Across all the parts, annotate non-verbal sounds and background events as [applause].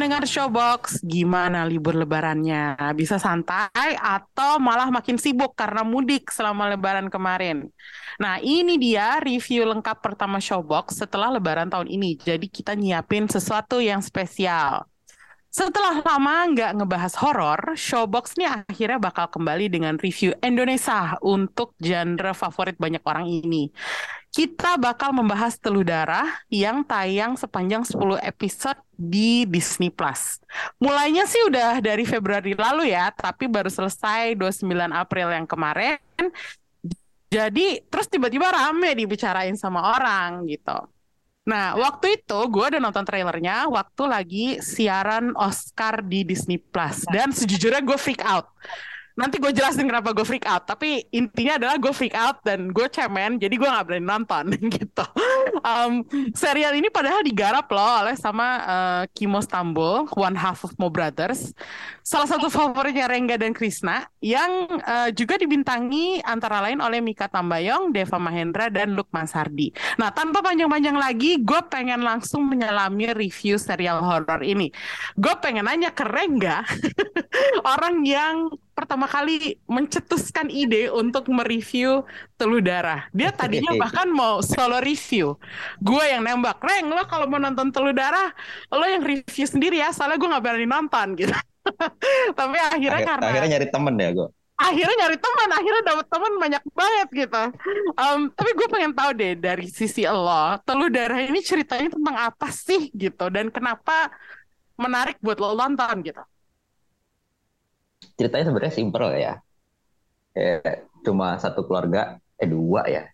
Pendengar Showbox, gimana libur lebarannya? Bisa santai atau malah makin sibuk karena mudik selama lebaran kemarin? Nah ini dia review lengkap pertama Showbox setelah lebaran tahun ini. Jadi kita nyiapin sesuatu yang spesial. Setelah lama nggak ngebahas horor, Showbox nih akhirnya bakal kembali dengan review Indonesia untuk genre favorit banyak orang ini. Kita bakal membahas Teluh Darah yang tayang sepanjang 10 episode di Disney Plus. Mulainya sih udah dari Februari lalu ya, tapi baru selesai 29 April yang kemarin. Jadi terus tiba-tiba rame dibicarain sama orang gitu. Nah, waktu itu gue udah nonton trailernya waktu lagi siaran Oscar di Disney Plus dan sejujurnya gue freak out. Nanti gue jelasin kenapa gue freak out. Tapi intinya adalah gue freak out dan gue cemen, jadi gue nggak berani nonton [laughs] gitu. Um, serial ini padahal digarap loh oleh sama uh, Kimo Stambul, one half of Mo Brothers. Salah satu favoritnya Rengga dan Krisna yang uh, juga dibintangi antara lain oleh Mika Tambayong, Deva Mahendra, dan Lukman Sardi. Nah, tanpa panjang-panjang lagi, gue pengen langsung menyelami review serial horror ini. Gue pengen nanya ke Rengga, [laughs] orang yang pertama kali mencetuskan ide untuk mereview Teluh Darah. Dia [laughs] tadinya bahkan mau solo review. Gue yang nembak, Reng, lo kalau mau nonton Teluh Darah, lo yang review sendiri ya, soalnya gue gak berani nonton [laughs] gitu. Tapi akhirnya Akhir, karena akhirnya nyari temen ya gue. akhirnya nyari teman, akhirnya dapet teman banyak banget gitu. Um, tapi gue pengen tahu deh dari sisi lo, Teluh Darah ini ceritanya tentang apa sih gitu, dan kenapa menarik buat lo nonton gitu. Ceritanya sebenarnya simpel ya. Kayak cuma satu keluarga, eh dua ya.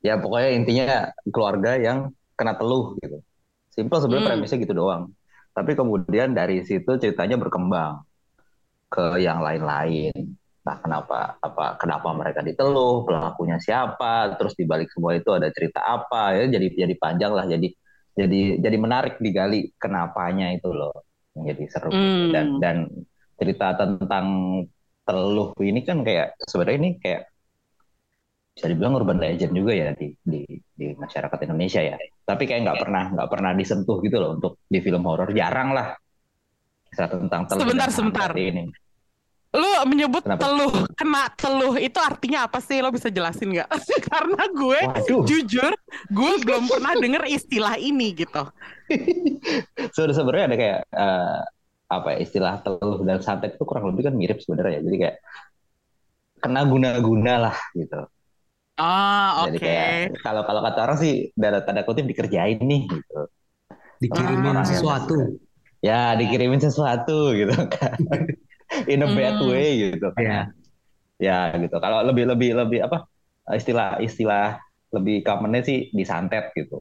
Ya pokoknya intinya keluarga yang kena teluh gitu. Simpel sebenarnya Hmm. premisnya gitu doang. Tapi kemudian dari situ ceritanya berkembang ke yang lain-lain. Nah, kenapa apa kenapa mereka diteluh, pelakunya siapa, terus di balik semua itu ada cerita apa ya jadi jadi panjang lah jadi jadi jadi menarik digali kenapanya itu loh jadi seru Hmm. dan dan cerita tentang teluh ini kan kayak sebenarnya ini kayak bisa dibilang urban legend juga ya di di di masyarakat Indonesia ya tapi kayak nggak pernah nggak pernah disentuh gitu loh untuk di film horor jarang lah kisah tentang teluh Sebentar, sebentar. ini Lu menyebut Kenapa? teluh, kena teluh itu artinya apa sih? Lo bisa jelasin nggak? [laughs] Karena gue waduh jujur, gue belum pernah denger istilah ini gitu. [laughs] Sudah sebenarnya ada kayak eh, apa ya, istilah teluh dan santet itu kurang lebih kan mirip sebenarnya ya. Jadi kayak kena guna-guna lah gitu. Ah, Jadi oke. kayak kalau kalau kata orang sih tanda tanda kutip dikerjain nih gitu. dikirimin Ah. sesuatu. Ya dikirimin sesuatu gitu kan. [laughs] In a bad Hmm. way gitu kan. Ya, Ya gitu. Kalau lebih lebih lebih apa istilah istilah lebih commonnya sih disantet gitu.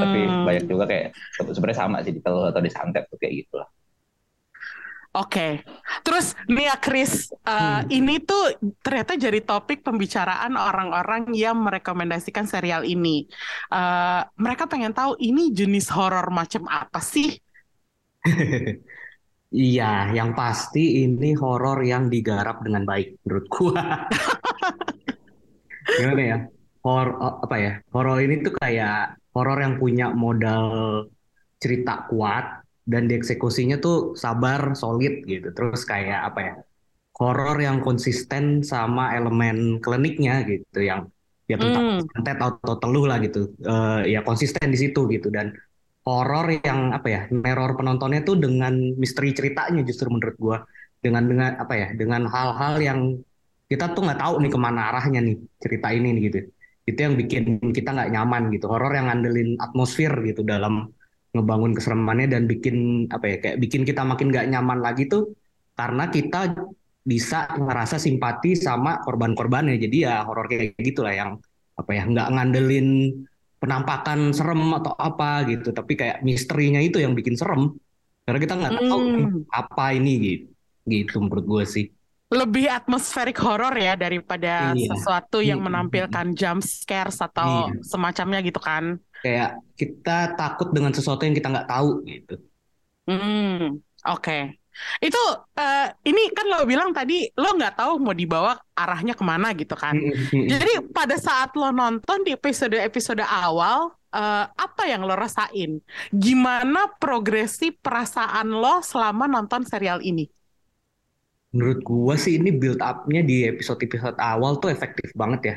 Tapi Hmm, banyak juga kayak se- sebenarnya sama sih diteluh atau disantet tuh kayak gitu Oke. Terus nih ya Chris, uh, Hmm. ini tuh ternyata jadi topik pembicaraan orang-orang yang merekomendasikan serial ini. Uh, mereka pengen tahu ini jenis horor macam apa sih? [laughs] iya, yang pasti ini horor yang digarap dengan baik menurut gua. [laughs] Gimana ya? Horor apa ya? Horor ini tuh kayak horor yang punya modal cerita kuat dan dieksekusinya tuh sabar, solid gitu. Terus kayak apa ya? Horor yang konsisten sama elemen kliniknya gitu yang ya tentang Hmm. santet atau teluh lah gitu. Eh, ya konsisten di situ gitu dan horor yang apa ya neror penontonnya tuh dengan misteri ceritanya justru menurut gua dengan dengan apa ya dengan hal-hal yang kita tuh nggak tahu nih ke mana arahnya nih cerita ini nih gitu itu yang bikin kita nggak nyaman gitu horor yang ngandelin atmosfer gitu dalam ngebangun keseremannya dan bikin apa ya kayak bikin kita makin nggak nyaman lagi tuh karena kita bisa ngerasa simpati sama korban-korbannya jadi ya horor kayak gitulah yang apa ya nggak ngandelin penampakan serem atau apa gitu tapi kayak misterinya itu yang bikin serem karena kita nggak tahu Hmm. apa ini gitu gitu menurut gue sih lebih atmosferik horor ya daripada Iya. sesuatu yang mm, menampilkan jump scares atau Iya. semacamnya gitu kan. Kayak kita takut dengan sesuatu yang kita nggak tahu gitu. Hmm, oke. Itu eh, ini kan lo bilang tadi lo nggak tahu mau dibawa arahnya ke mana gitu kan. Mm-mm. Jadi pada saat lo nonton di episode-episode awal, eh, apa yang lo rasain? Gimana progresi perasaan lo selama nonton serial ini? Menurut gua sih ini build up-nya di episode-episode awal tuh efektif banget ya.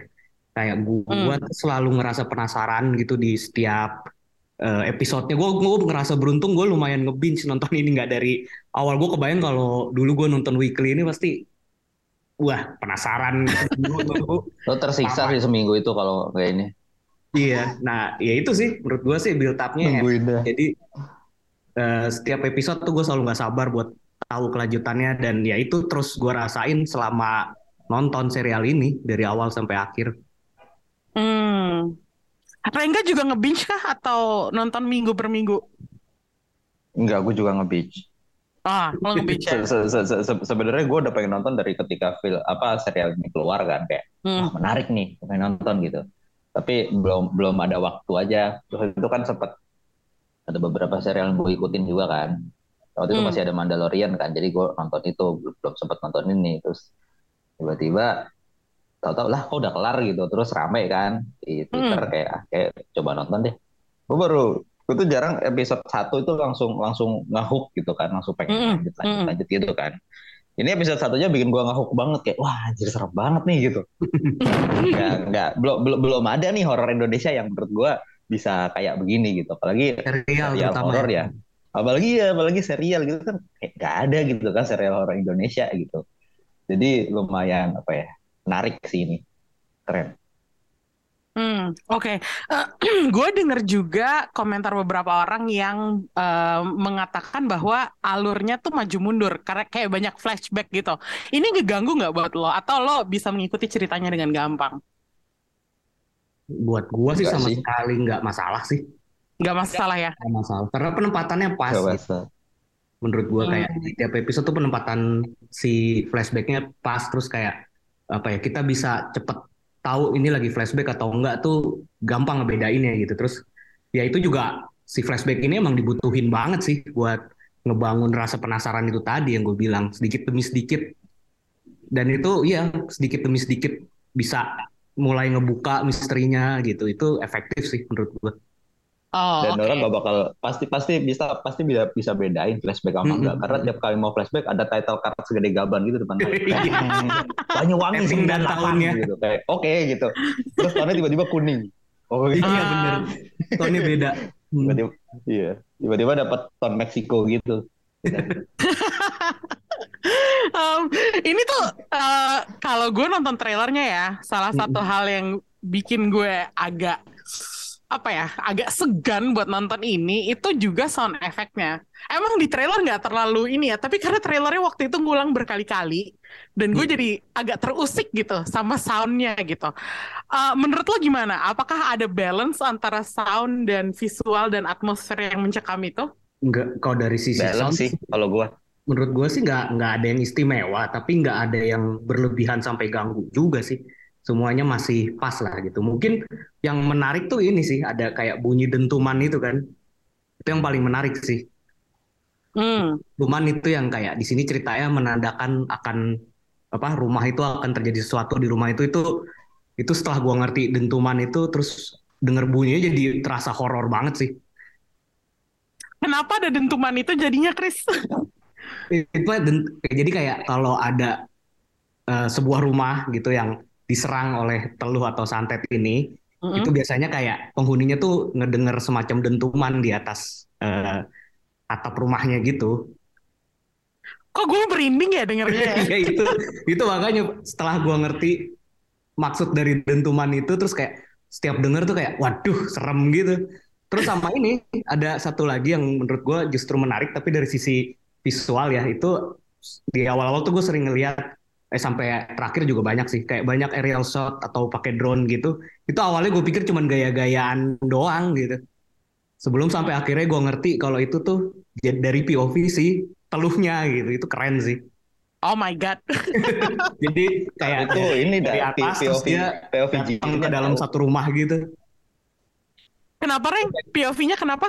Kayak gua Hmm. selalu ngerasa penasaran gitu di setiap eh, episodenya. Gua gua ngerasa beruntung gua lumayan nge-binge nonton ini nggak dari awal. Gua kebayang kalau dulu gua nonton weekly ini pasti wah penasaran. [laughs] Lo tersiksa sih seminggu itu kalau kayak ini. Iya, nah ya itu sih menurut gua sih build up-nya dah. Jadi eh, setiap episode tuh gue selalu nggak sabar buat tahu kelanjutannya dan ya itu terus gue rasain selama nonton serial ini dari awal sampai akhir. Hmm. Rengga juga nge-binge kah atau nonton minggu per minggu? Enggak, gue juga nge-beach. Ah, lo nge-binge ya? Se- [laughs] se- se- se- se- Sebenarnya gue udah pengen nonton dari ketika film apa serial ini keluar kan kayak Hmm. wah menarik nih, pengen nonton gitu. Tapi belum belum ada waktu aja. Terus itu kan sempat ada beberapa serial yang gue ikutin juga kan. Waktu itu Hmm. masih ada Mandalorian kan, jadi gue nonton itu belum, belum sempat nonton ini. Terus tiba-tiba tahu-tahu lah kok udah kelar gitu, terus rame kan di Twitter Hmm. kayak "Ah, kayak coba nonton deh. Gue baru gue tuh jarang episode satu itu langsung langsung ngehook gitu kan, langsung pengen Mm-mm. lanjut lanjut Mm-mm. lanjut gitu kan. Ini episode satunya bikin gua ngehook banget kayak wah anjir serem banget nih gitu. [laughs] Nggak, nggak, belum belum belum ada nih horor Indonesia yang menurut gua bisa kayak begini gitu. Apalagi Serial serial horor ya. Apalagi ya, apalagi serial gitu kan kayak nggak ada gitu kan serial horor Indonesia gitu. Jadi lumayan apa ya, menarik sih ini. Keren. Hmm, oke. [clears throat] gue denger juga komentar beberapa orang yang eh, mengatakan bahwa alurnya tuh maju mundur karena kayak banyak flashback gitu. Ini ngeganggu nggak buat lo? Atau lo bisa mengikuti ceritanya dengan gampang? Buat gua sih sama sih. sekali nggak masalah sih, Nggak masalah ya? nggak masalah. Karena penempatannya pas. Gitu. Menurut gua kayak Hmm. di tiap episode tuh penempatan si flashbacknya pas terus kayak apa ya kita bisa cepet tahu ini lagi flashback atau enggak tuh gampang ngebedainnya gitu. Terus ya itu juga si flashback ini emang dibutuhin banget sih buat ngebangun rasa penasaran itu tadi yang gue bilang sedikit demi sedikit dan itu ya sedikit demi sedikit bisa mulai ngebuka misterinya gitu itu efektif sih menurut gue. Oh, Dan oke. orang gak bakal pasti pasti bisa pasti bisa bisa bedain flashback sama enggak karena tiap kali mau flashback ada title card segede gaban gitu depan Iya. Banyuwangi Tapping dan 98 tahunnya. gitu kayak oke gitu. Terus tahunnya tiba-tiba kuning. Oh iya. Iya Ah. bener, beda. Hmm. Tiba-tiba iya. Tiba-tiba dapat ton Meksiko gitu. Em, [laughs] ini tuh eh, kalau gue nonton trailernya ya, salah satu hal yang bikin gue agak apa ya, agak segan buat nonton ini itu juga sound effect-nya. Emang di trailer nggak terlalu ini ya, tapi karena trailernya waktu itu ngulang berkali-kali dan gue jadi agak terusik gitu sama soundnya gitu. Eh, menurut lo gimana? Apakah ada balance antara sound dan visual dan atmosfer yang mencekam itu? Enggak, kalau dari sisi sound Balance sih kalau gua. menurut gue sih nggak nggak ada yang istimewa, tapi nggak ada yang berlebihan sampai ganggu juga sih. Semuanya masih pas lah gitu. Mungkin yang menarik tuh ini sih, ada kayak bunyi dentuman itu kan. Itu yang paling menarik sih. Hmm. Dentuman itu yang kayak di sini ceritanya menandakan akan apa rumah itu akan terjadi sesuatu di rumah itu itu itu setelah gua ngerti dentuman itu terus denger bunyinya jadi terasa horor banget sih. Kenapa ada dentuman itu jadinya Chris? itu jadi kayak kalau ada eh, sebuah rumah gitu yang diserang oleh teluh atau santet ini Mm-mm. itu biasanya kayak penghuninya tuh ngedenger semacam dentuman di atas eh, atap rumahnya gitu Kok gue merinding ya dengernya? ya? [laughs] ya itu itu makanya setelah gua ngerti maksud dari dentuman itu terus kayak setiap denger tuh kayak waduh serem gitu terus sama ini ada satu lagi yang menurut gua justru menarik tapi dari sisi visual ya itu di awal-awal tuh gue sering ngeliat eh sampai terakhir juga banyak sih kayak banyak aerial shot atau pakai drone gitu itu awalnya gue pikir cuman gaya-gayaan doang gitu sebelum sampai akhirnya gue ngerti kalau itu tuh dari POV sih teluhnya gitu itu keren sih Oh my god. [laughs] Jadi kayak itu ini dari atas terus POV dia POV datang ke jinnya dalam satu rumah gitu. Kenapa Reng? POV-nya kenapa?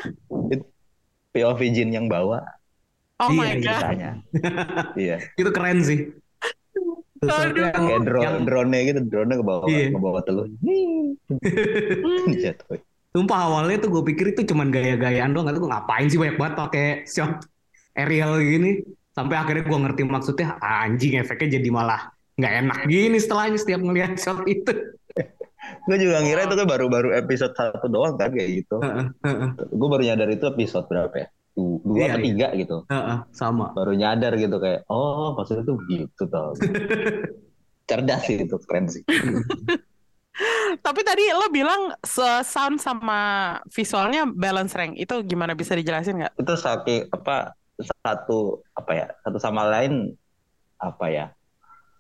POV Jin yang bawa Oh Iya, my god. iya. [laughs] Itu keren sih. Sesuatu Aduh. yang, Kayak drone yang drone gitu, drone ke bawah Iya. ke bawah telur. [laughs] Dijatuhin. Sumpah awalnya tuh gue pikir itu cuman gaya-gayaan doang, tuh ngapain sih banyak banget pakai shot aerial gini. Sampai akhirnya gue ngerti maksudnya, ah, anjing efeknya jadi malah nggak enak gini setelahnya setiap ngelihat shot itu. [laughs] Gue juga ngira itu kan baru-baru episode satu doang kan kayak gitu. Gue baru nyadar itu episode berapa ya? Du- Dua Iya, atau iya. tiga gitu. heeh, sama. Baru nyadar gitu kayak, oh maksudnya tuh gitu tau. [laughs] Cerdas sih itu, keren sih. [laughs] Tapi tadi lo bilang sound sama visualnya balance Reng. Itu gimana bisa dijelasin nggak? Itu saking apa satu apa ya satu sama lain apa ya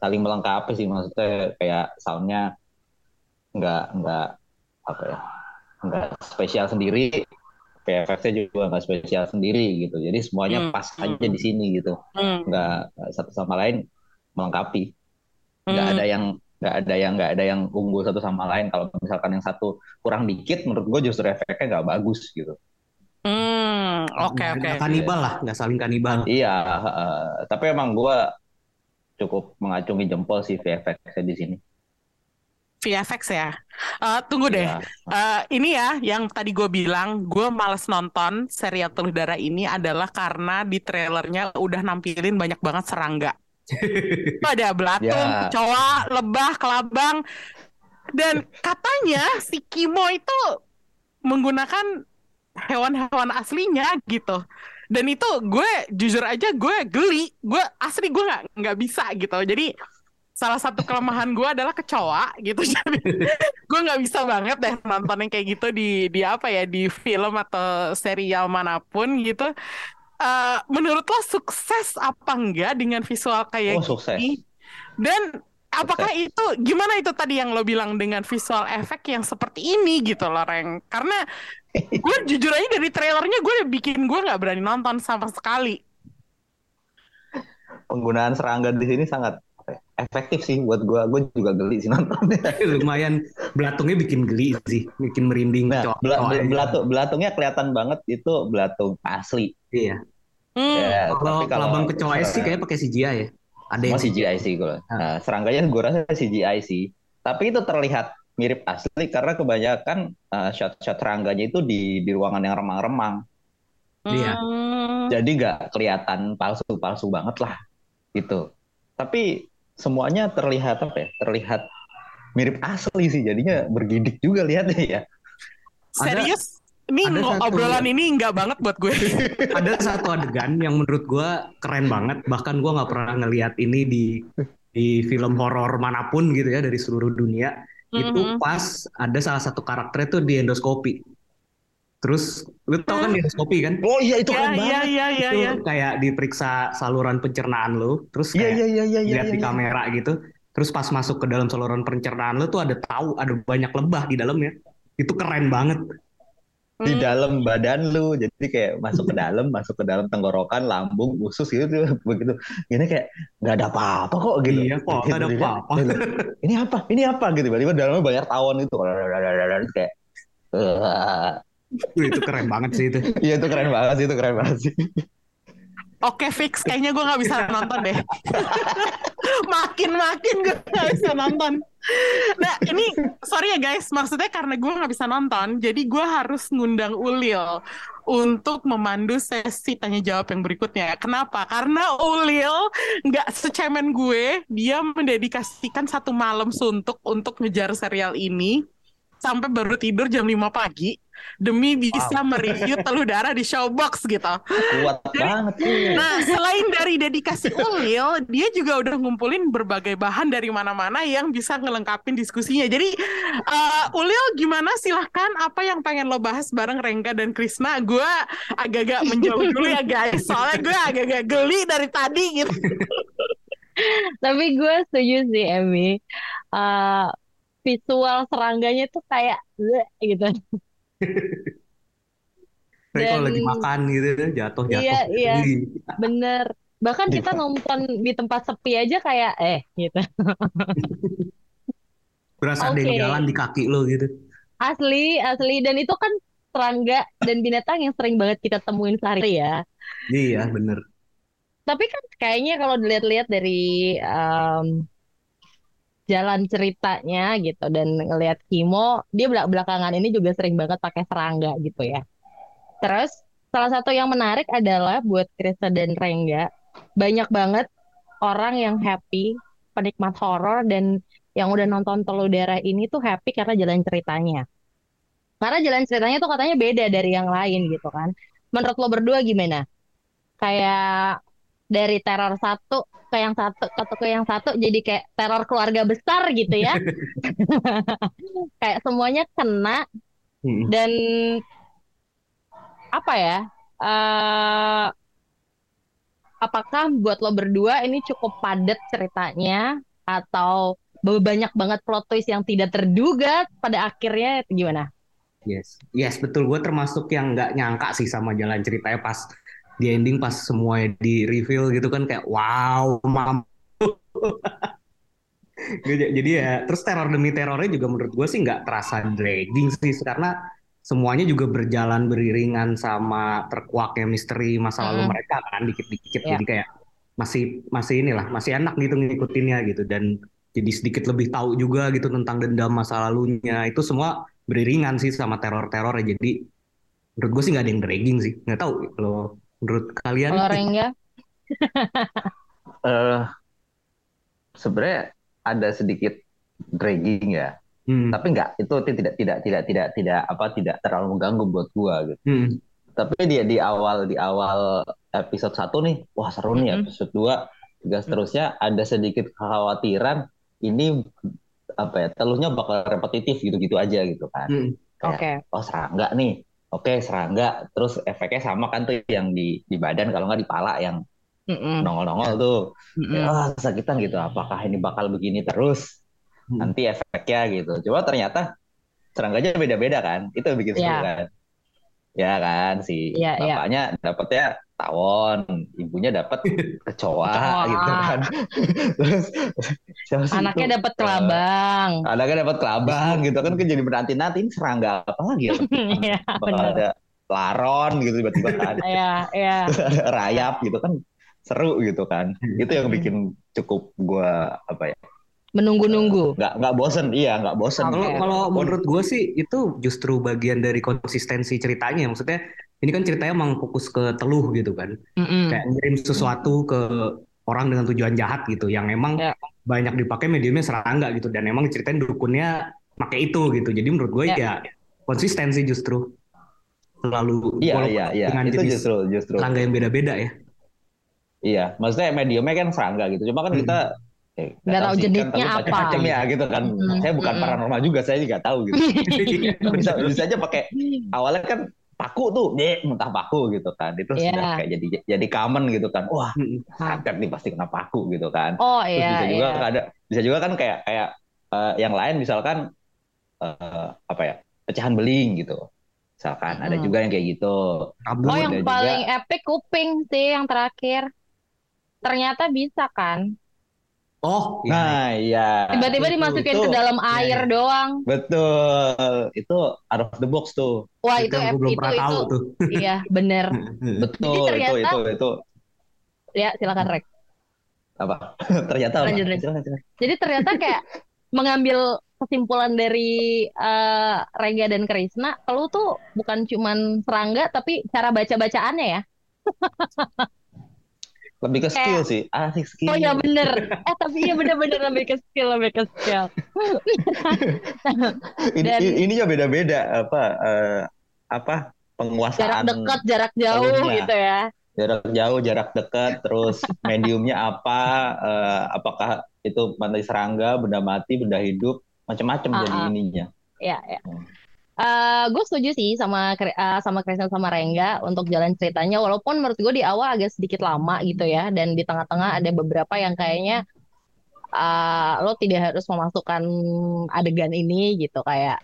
saling melengkapi sih maksudnya kayak soundnya nggak nggak apa ya nggak spesial sendiri VFX-nya juga nggak spesial sendiri gitu jadi semuanya Hmm, pas hmm, aja di sini gitu Hmm. nggak satu sama lain melengkapi nggak Hmm. ada yang nggak ada yang nggak ada yang unggul satu sama lain kalau misalkan yang satu kurang dikit menurut gue justru efeknya nggak bagus gitu Hmm, oke Nggak- oke. nggak kanibal lah, nggak saling kanibal. iya eh, tapi emang gue cukup mengacungi jempol sih VFX-nya di sini VFX ya. Eh, tunggu deh. Iya. Eh, ini ya yang tadi gue bilang, gue males nonton serial Teluh Darah ini adalah karena di trailernya udah nampilin banyak banget serangga. [laughs] Itu ada belatung, Ya. kecoa, lebah, kelabang, dan katanya si Kimo itu menggunakan hewan-hewan aslinya gitu. Dan itu gue jujur aja gue geli, gue asli gue nggak nggak bisa gitu. Jadi salah satu kelemahan gue adalah kecoa gitu. [laughs] Jadi gue nggak bisa banget deh nonton yang kayak gitu di di apa ya di film atau serial mana pun gitu. Eh, menurut lo sukses apa enggak dengan visual kayak oh sukses gini? Dan apakah itu gimana itu tadi yang lo bilang dengan visual efek yang seperti ini gitu loh Reng? Karena gue [laughs] jujur aja dari trailernya gue udah bikin gue nggak berani nonton sama sekali. penggunaan serangga di sini sangat apa ya, efektif sih buat gue gue juga geli sih nontonnya [laughs] Lumayan belatungnya bikin geli sih, bikin merinding. nah cowok- bela- belatung belatungnya kelihatan banget itu belatung asli Iya. Hmm. Ya, Kalau tapi kalau kelabang kecoa sih kayak pakai CGI ya. Ada yang CGI sih gue. Ah. Nah, serangganya gue rasa CGI sih. Tapi itu terlihat mirip asli karena kebanyakan uh, shot-shot serangganya itu di di ruangan yang remang-remang. Iya. Hmm. Jadi nggak kelihatan palsu-palsu banget lah gitu. Tapi semuanya terlihat apa ya? Terlihat mirip asli sih. Jadinya bergidik juga lihatnya ya. Ada- Serius? Ini ada ngo- satu- obrolan ini enggak banget buat gue. [laughs] ada satu adegan yang menurut gua keren banget bahkan gua nggak pernah ngelihat ini di di film horor mana pun gitu ya dari seluruh dunia itu Mhm. pas ada salah satu karakter itu di endoskopi terus lu tau kan di endoskopi kan Oh iya itu Ya, keren iya, banget. iya, iya, itu iya. kayak diperiksa saluran pencernaan lu terus Iya kayak iya iya iya iya. lihat di iya. kamera gitu terus pas masuk ke dalam saluran pencernaan lu tuh ada tahu ada banyak lebah di dalamnya itu keren banget Di Hmm. dalam badan lu, jadi kayak masuk ke dalam, masuk ke dalam tenggorokan, lambung, usus gitu, [laughs] begitu. Ini kayak nggak ada apa-apa kok gitu. Iya, kok nggak ada Gitu, apa-apa. gitu. Ini apa? Ini apa gitu? Tiba-tiba dalamnya banyak tawon itu, kayak. Itu keren banget sih itu Iya itu keren banget sih, itu keren banget sih. Oke fix, kayaknya gue nggak bisa nonton deh. [laughs] Makin-makin gue nggak bisa nonton. Nah ini sorry ya guys, maksudnya karena gue nggak bisa nonton, jadi gue harus ngundang Ulil untuk memandu sesi tanya jawab yang berikutnya. Kenapa? Karena Ulil nggak secemen gue, dia mendedikasikan satu malam suntuk untuk ngejar serial ini sampai baru tidur jam 5 pagi demi bisa mereview Teluh Darah di Showbox gitu. Kuat banget sih. Nah, selain dari dedikasi Ulil, dia juga udah ngumpulin berbagai bahan dari mana-mana yang bisa ngelengkapin diskusinya. Jadi, uh, Ulil gimana? Silahkan, apa yang pengen lo bahas bareng Rengga dan Krisna? Gue agak-agak menjauh dulu ya guys, soalnya gue agak-agak geli dari tadi gitu. Tapi gue setuju sih, Emmy. Eh, visual serangganya tuh kayak bleh, gitu. [laughs] Tapi kalau Dan- lagi makan gitu jatuh jatuh Iya, iya. Bener. Bahkan kita nonton di tempat sepi aja kayak eh gitu. [laughs] Berasa ada yang jalan di kaki lo gitu. Asli, asli dan itu kan serangga dan binatang yang sering banget kita temuin sehari ya. Iya, bener. Tapi kan kayaknya kalau dilihat-lihat dari em, jalan ceritanya gitu dan ngelihat Kimo, dia belak belakangan ini juga sering banget pakai serangga gitu ya. Terus salah satu yang menarik adalah buat Krista dan Rengga, banyak banget orang yang happy, penikmat horor dan yang udah nonton Telur Darah ini tuh happy karena jalan ceritanya. Karena jalan ceritanya tuh katanya beda dari yang lain gitu kan. Menurut lo berdua gimana? Kayak dari teror satu ke yang satu ke ke yang satu jadi kayak teror keluarga besar gitu ya. [laughs] Kayak semuanya kena Mm. dan apa ya? eh apakah buat lo berdua ini cukup padat ceritanya atau banyak banget plot twist yang tidak terduga pada akhirnya gimana? Yes, yes betul. Gue termasuk yang nggak nyangka sih sama jalan ceritanya pas di ending pas semuanya di reveal gitu kan kayak wow mampu. [laughs] Jadi ya terus teror demi terornya juga menurut gue sih nggak terasa dragging sih karena semuanya juga berjalan beriringan sama terkuaknya misteri masa lalu Mm-mm. mereka kan dikit-dikit Ya. jadi kayak masih masih inilah masih enak gitu ngikutinnya gitu dan jadi sedikit lebih tahu juga gitu tentang dendam masa lalunya itu semua beriringan sih sama teror-terornya jadi menurut gue sih nggak ada yang dragging sih nggak tahu kalau menurut kalian Kalau Rengga? [laughs] Eh, sebenarnya ada sedikit dragging ya, Hmm, tapi nggak itu tidak tidak tidak tidak tidak apa tidak terlalu mengganggu buat gua gitu. hmm, Tapi dia di awal di awal episode satu nih, wah seru nih Mm-mm. episode 2 juga seterusnya ada sedikit kekhawatiran ini apa ya teluhnya bakal repetitif gitu-gitu aja gitu kan. hmm. Kayak, Oke. oh serangga nih, oke serangga, terus efeknya sama kan tuh yang di di badan kalau nggak di pala yang nongol-nongol tuh. Mm-mm. Kayak, ah kesakitan gitu. Apakah ini bakal begini terus? Hmm. Nanti efeknya gitu. Coba ternyata serangganya beda-beda kan. Itu yang bikin seru Iya. kan. Ya kan si iya. bapaknya dapetnya tawon, ibunya dapat [laughs] kecoa gitu kan. [laughs] Terus Anaknya dapat Eh, kelabang. anaknya dapat kelabang gitu kan kan jadi menanti-nanti ini serangga apa lagi ya? [laughs] Iya, Bakal ada laron gitu tiba-tiba ada Iya, iya. rayap gitu kan seru gitu kan. Itu yang bikin cukup gua apa ya Menunggu-nunggu. nggak nggak bosen iya nggak bosen Kalau Oke. kalau menurut gue sih itu justru bagian dari konsistensi ceritanya. Maksudnya ini kan ceritanya emang fokus ke teluh gitu kan. Mm-mm. Kayak ngirim sesuatu ke orang dengan tujuan jahat gitu. Yang emang Ya. banyak dipakai mediumnya serangga gitu. Dan emang ceritain dukunnya pakai itu gitu. Jadi menurut gue Ya. ya konsistensi justru. Selalu iya iya iya dengan itu jenis justru justru serangga yang beda-beda ya. iya maksudnya mediumnya kan serangga gitu cuma kan Hmm. kita eh, Nggak tahu kan jenisnya telur apa. macam-macam ya gitu kan Mm-mm, saya bukan mm-mm. paranormal juga saya juga tahu gitu [laughs] bisa bisa aja pakai awalnya kan paku tuh deh muntah paku gitu kan itu Iya. sudah kayak jadi jadi common gitu kan wah Mm-mm. santet nih pasti kena paku gitu kan Oh Terus iya, bisa juga iya. ada bisa juga kan kayak kayak eh, yang lain misalkan eh, apa ya pecahan beling gitu misalkan ada Hmm. juga yang kayak gitu Kabur. Oh, yang ada juga- paling epic kuping sih yang terakhir. Ternyata bisa kan? Oh, iya. nah iya Tiba-tiba Itu- dimasukin itu- ke dalam air iya. doang. betul itu out of the box tuh Wah, itu itu yang belum itu pernah tahu itu tuh. iya, bener. [laughs] betul itu ternyata- itu itu Ya, silakan Rek. apa [laughs] ternyata apa? Lanjut, lanjut. Silakan, silakan. Jadi ternyata kayak [laughs] mengambil kesimpulan dari eh, Rengga dan Krisna, lu tuh bukan cuman serangga tapi cara baca-bacaannya ya. Lebih ke skill Kayak- sih asik skill Oh ya bener. Eh tapi iya bener-bener lebih ke skill, lebih ke skill. [laughs] ini dan- ini- ininya beda-beda apa eh, apa Jarak penguasaan dekat, jarak jauh gitu ya. jarak jauh jarak dekat terus mediumnya apa eh, apakah itu pantai serangga benda mati benda hidup macam-macam Ah, jadi ah. ininya Ya, ya. Hmm. Gue setuju sih sama eh, sama Krisna sama Rengga untuk jalan ceritanya walaupun menurut gue di awal agak sedikit lama gitu ya dan di tengah-tengah ada beberapa yang kayaknya eh, lo tidak harus memasukkan adegan ini gitu kayak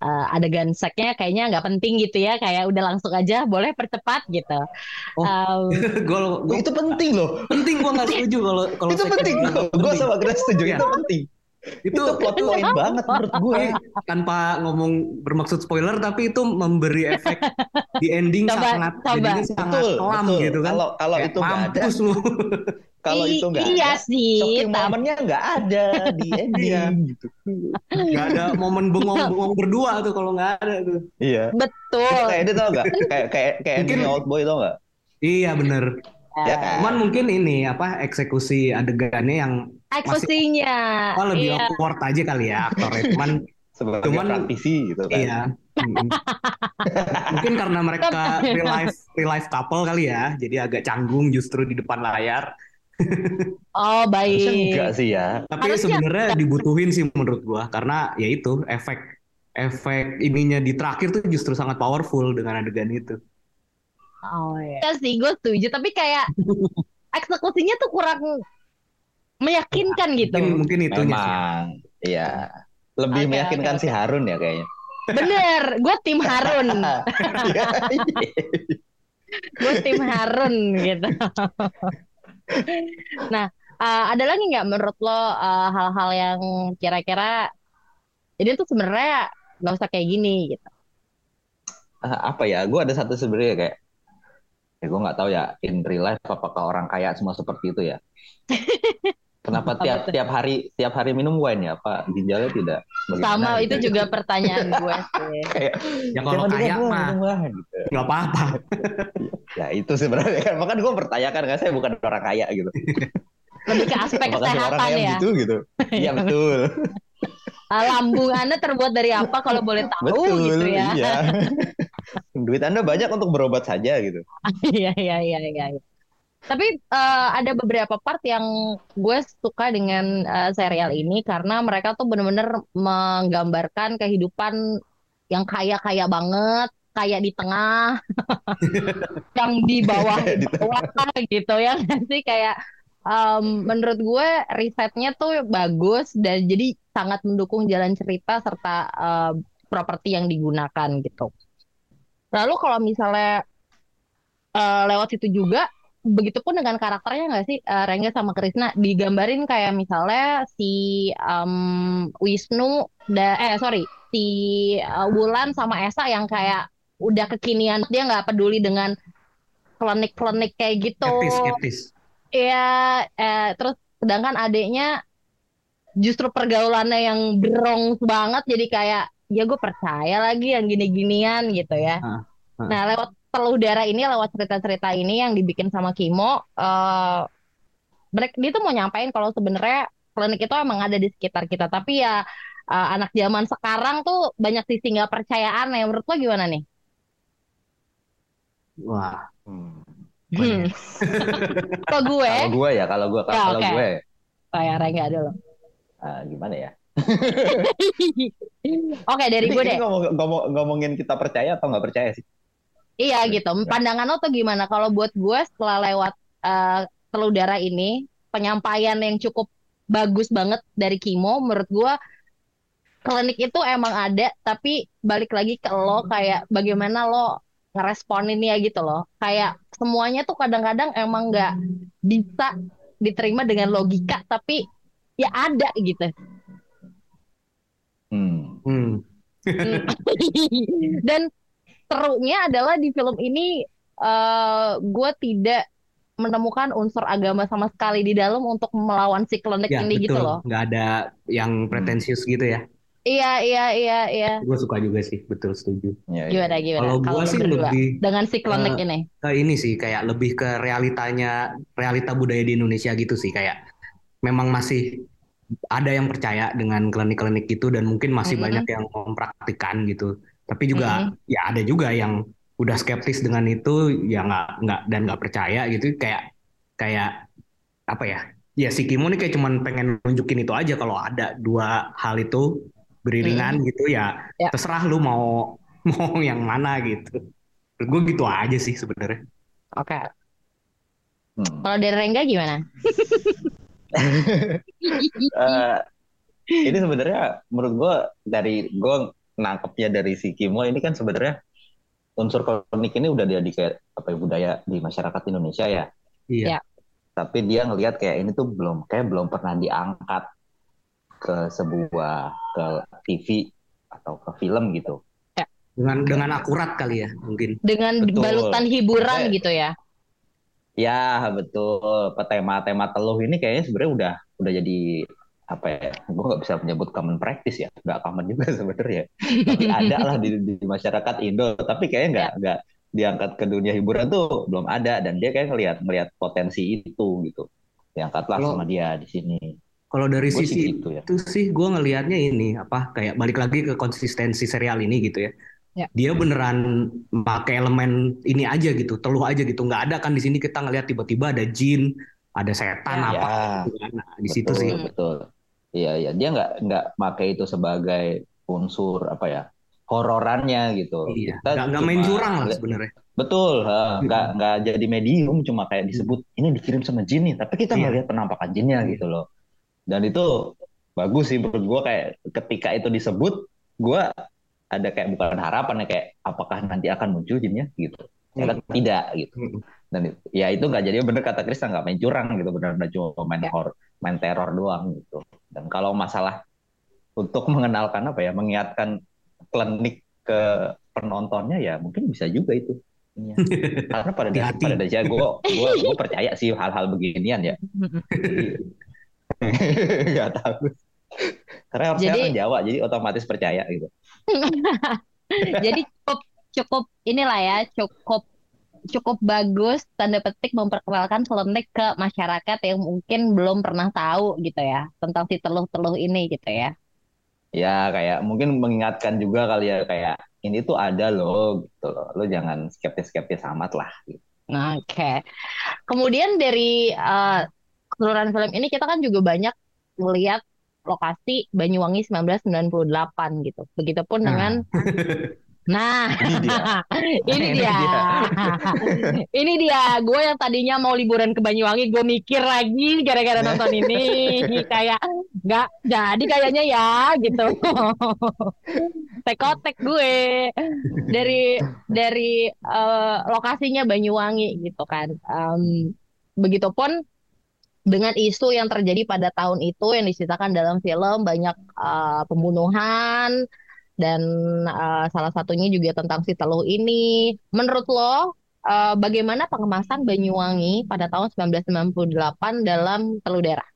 eh, adegan seksnya kayaknya nggak penting gitu ya kayak udah langsung aja boleh percepat gitu Oh. Oh, [laughs] itu penting loh. penting gue nggak setuju kalau kalau itu penting. Gue sama Grace setuju Iya. itu penting. Itu Itu plot [laughs] point banget menurut gue. Tanpa ngomong bermaksud spoiler tapi itu memberi efek di ending Coba, sangat coba. jadinya sangat Betul, kelam betul. gitu kan Kalau kalau itu nggak ada, mampus lu kalau itu nggak iya ada, sih shocking tapi momennya nggak ada di ending Iya. gitu. nggak ada momen bengong-bengong berdua tuh kalau nggak ada tuh Iya. betul Kayak ini tau nggak? Kayak kayak kayak Mungkin- ending Old Boy tau nggak? iya bener Ya kan? cuman mungkin ini apa eksekusi adegannya yang eksekusinya oh, lebih iya awkward aja kali ya aktornya cuman [laughs] Sebagai Cuman- praktisi gitu kan. iya [laughs] mungkin karena mereka real life real life couple kali ya jadi agak canggung justru di depan layar [laughs] oh Harusnya baik enggak sih ya. Tapi Harusnya sebenarnya dibutuhin sih menurut gua karena ya itu efek efek ininya di terakhir tuh justru sangat powerful dengan adegan itu. Oh iya. Ya sih, gue setuju. Tapi kayak [laughs] eksekusinya tuh kurang meyakinkan gitu. Mungkin mungkin sih. Memang, iya. Lebih Oke, meyakinkan oke, si. Harun ya kayaknya. Bener, gue tim Harun. [laughs] Iya. Gue tim Harun gitu. [laughs] Nah, eh, ada lagi nggak menurut lo eh, hal-hal yang kira-kira jadi tuh sebenarnya nggak usah kayak gini gitu. Ah, apa ya? Gue ada satu sebenarnya kayak ya gue nggak tahu ya in real life apakah orang kaya semua seperti itu ya. [laughs] Kenapa Apa tiap tiap hari tiap hari minum wine ya? Pak ginjalnya tidak Sama bagaimana itu gitu? juga pertanyaan [laughs] gue sih. kayak Ya kalau "Jangan juga kaya mah minum wine," gitu. nggak apa-apa. [laughs] Ya itu sebenarnya kan makanya gue pertanyakan kan saya bukan orang kaya gitu. Lebih ke aspek Apakah kesehatan ya. gitu gitu? Iya betul. Ah, Lambung Anda terbuat dari apa kalau boleh tahu Betul, gitu ya. iya. Duit Anda banyak untuk berobat saja gitu. [laughs] Iya, iya, iya, iya. iya. Tapi eh, ada beberapa part yang gue suka dengan eh, serial ini karena mereka tuh bener-bener menggambarkan kehidupan yang kaya-kaya banget, kaya di tengah, [laughs] yang di bawah Di bawah gitu ya sih kayak em, menurut gue risetnya tuh bagus dan jadi sangat mendukung jalan cerita serta eh, properti yang digunakan gitu. Lalu kalau misalnya eh, lewat situ juga, begitupun dengan karakternya nggak sih eh, Rengga sama Krisna digambarin kayak misalnya si em, Wisnu da eh sorry si eh, Wulan sama Esa yang kayak udah kekinian dia nggak peduli dengan klinik-klinik kayak gitu. Iya, eh, terus sedangkan adiknya justru pergaulannya yang berong banget jadi kayak ya gue percaya lagi yang gini-ginian gitu ya. Ah, ah. Nah, lewat Peluh Darah ini, lewat cerita-cerita ini yang dibikin sama Kimo, eh mereka dia tuh mau nyampain kalau sebenarnya klinik itu emang ada di sekitar kita, tapi ya eh, anak zaman sekarang tuh banyak sisi nggak percayaan ya. Menurut lo gimana nih? Wah, Hmm. Hmm. Kalau gue, Kalau gue ya, kalau gue Ya, kalau oke. gue kayak Rengga dulu. ah, gimana ya? [laughs] Oke, dari gue deh. ngomong, ngomong- ngomongin kita percaya atau nggak percaya sih? Iya gitu. Pandangan lo tuh gimana? Kalau buat gue setelah lewat eh Teluh Darah ini, penyampaian yang cukup bagus banget dari Kimo, menurut gue klinik itu emang ada, tapi balik lagi ke lo kayak bagaimana lo ngeresponinnya gitu loh. Kayak semuanya tuh kadang-kadang emang nggak bisa diterima dengan logika, tapi ya ada gitu. Hmm. hmm. [laughs] Dan serunya adalah di film ini eh gue tidak menemukan unsur agama sama sekali di dalam untuk melawan si klinik Ya ini gitu betul. loh. Nggak ada yang pretensius gitu ya. Iya iya iya iya. Gue suka juga sih, betul setuju. Ya, ya. Gimana gimana? Kalau gue sih berdua lebih dengan si klinik eh, ini. ke ini sih kayak lebih ke realitanya realita budaya di Indonesia gitu sih kayak memang masih ada yang percaya dengan klinik-klinik itu dan mungkin masih Mm-mm. banyak yang mempraktikkan gitu tapi juga ya ada juga yang udah skeptis dengan itu ya nggak nggak dan nggak percaya gitu kayak kayak apa ya ya si Kimo nih kayak cuman pengen nunjukin itu aja kalau ada dua hal itu beriringan gitu ya Ya. terserah lu mau [laughs] mau yang mana gitu gue gitu aja sih sebenarnya Oke. Hmm. Kalau dari Rengga gimana? [laughs] Eh, ini sebenarnya menurut gue dari gue nangkepnya dari si Kimo ini kan sebenarnya unsur klinik ini udah jadi kayak apa ya budaya di masyarakat Indonesia ya. Iya. Ya. Tapi dia ngelihat kayak ini tuh belum kayak belum pernah diangkat ke sebuah ke TV atau ke film gitu. Dengan dengan akurat kali ya mungkin. Dengan Betul. balutan hiburan gitu ya. Ya betul. Tema-tema teluh ini kayaknya sebenarnya udah udah jadi apa ya? [laughs] Gue nggak bisa menyebut common practice ya, nggak common juga [laughs] sebenarnya. Tapi ada lah di, di masyarakat Indo. Tapi kayaknya nggak nggak diangkat ke dunia hiburan tuh belum ada. Dan dia kayak ngelihat ngelihat potensi itu gitu. Diangkatlah Kalau- sama dia di sini. Kalau dari Gue sisi sih gitu ya. itu sih gue ngelihatnya ini apa kayak balik lagi ke konsistensi serial ini gitu ya. Ya. Dia beneran pakai elemen ini aja gitu, teluh aja gitu. Nggak ada kan di sini kita ngelihat tiba-tiba ada jin, ada setan Ya. apa Ya. Nah, di situ betul, sih. betul. Iya, iya. Dia nggak nggak pakai itu sebagai unsur apa ya hororannya gitu. Iya. Kita Nggak, nggak main curang lah sebenarnya. Betul, ha, nggak nggak jadi medium, cuma kayak disebut ini dikirim sama jin nih, tapi kita nggak Iya. lihat penampakan jinnya Iya. gitu loh. Dan itu bagus sih menurut gue kayak ketika itu disebut, gue ada kayak bukan harapan ya kayak apakah nanti akan muncul jinnya gitu. Ternyata Hmm. tidak gitu. Hmm. Dan ya itu nggak jadi bener kata Krista nggak main curang gitu, benar-benar cuma main Ya. hor, main teror doang gitu. Dan kalau masalah untuk mengenalkan apa ya, mengingatkan klinik ke penontonnya ya mungkin bisa juga itu. Iya. [laughs] Karena pada dasar pada dasarnya gue gue gue percaya sih hal-hal beginian ya. [laughs] [laughs] Gak tahu. Karena harusnya Jadi- orang Jawa jadi otomatis percaya gitu. [laughs] Jadi cukup cukup inilah ya, cukup cukup bagus tanda petik memperkenalkan Klenik ke masyarakat yang mungkin belum pernah tahu gitu ya tentang si teluh-teluh ini gitu ya. Ya kayak mungkin mengingatkan juga kali ya kayak ini tuh ada loh gitu loh. Lo jangan skeptis-skeptis amat lah. Gitu. Nah, Oke. Kemudian dari eh, keseluruhan film ini kita kan juga banyak melihat lokasi Banyuwangi 1998 gitu. Begitupun Nah. dengan [laughs] Nah, Ini dia. [laughs] ini dia. [laughs] Ini dia. Gue yang tadinya mau liburan ke Banyuwangi, gue mikir lagi gara-gara nonton ini. Kayak nggak jadi kayaknya ya gitu. Tekotek gue dari dari eh, lokasinya Banyuwangi gitu kan. Em, begitupun dengan isu yang terjadi pada tahun itu yang diceritakan dalam film banyak eh, pembunuhan dan eh, salah satunya juga tentang si teluh ini. Menurut lo, eh, bagaimana pengemasan Banyuwangi pada tahun 1998 dalam Teluh Darah?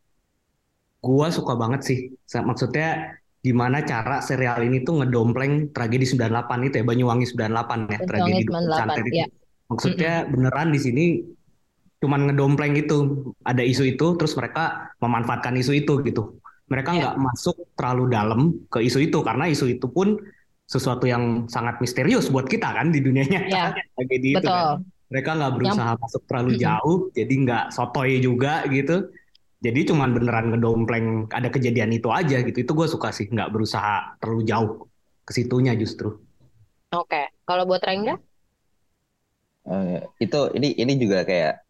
Gua suka banget sih. Maksudnya gimana cara serial ini tuh ngedompleng tragedi 98 itu ya, Banyuwangi 98 ya, Banyuwangi tragedi 98, santet itu. ya. Maksudnya beneran di sini cuman ngedompleng itu, ada isu itu, terus mereka memanfaatkan isu itu gitu. Mereka Ya. nggak masuk terlalu dalam ke isu itu karena isu itu pun sesuatu yang sangat misterius buat kita kan di dunia nyata Ya, tragedi [laughs] itu kan. Betul. Mereka nggak berusaha masuk terlalu jauh, jadi nggak sotoy juga gitu. Jadi cuman beneran ngedompleng ada kejadian itu aja gitu. Itu gue suka sih, nggak berusaha terlalu jauh ke situnya justru. Oke. Kalau buat Rengga? Eh, itu ini ini juga kayak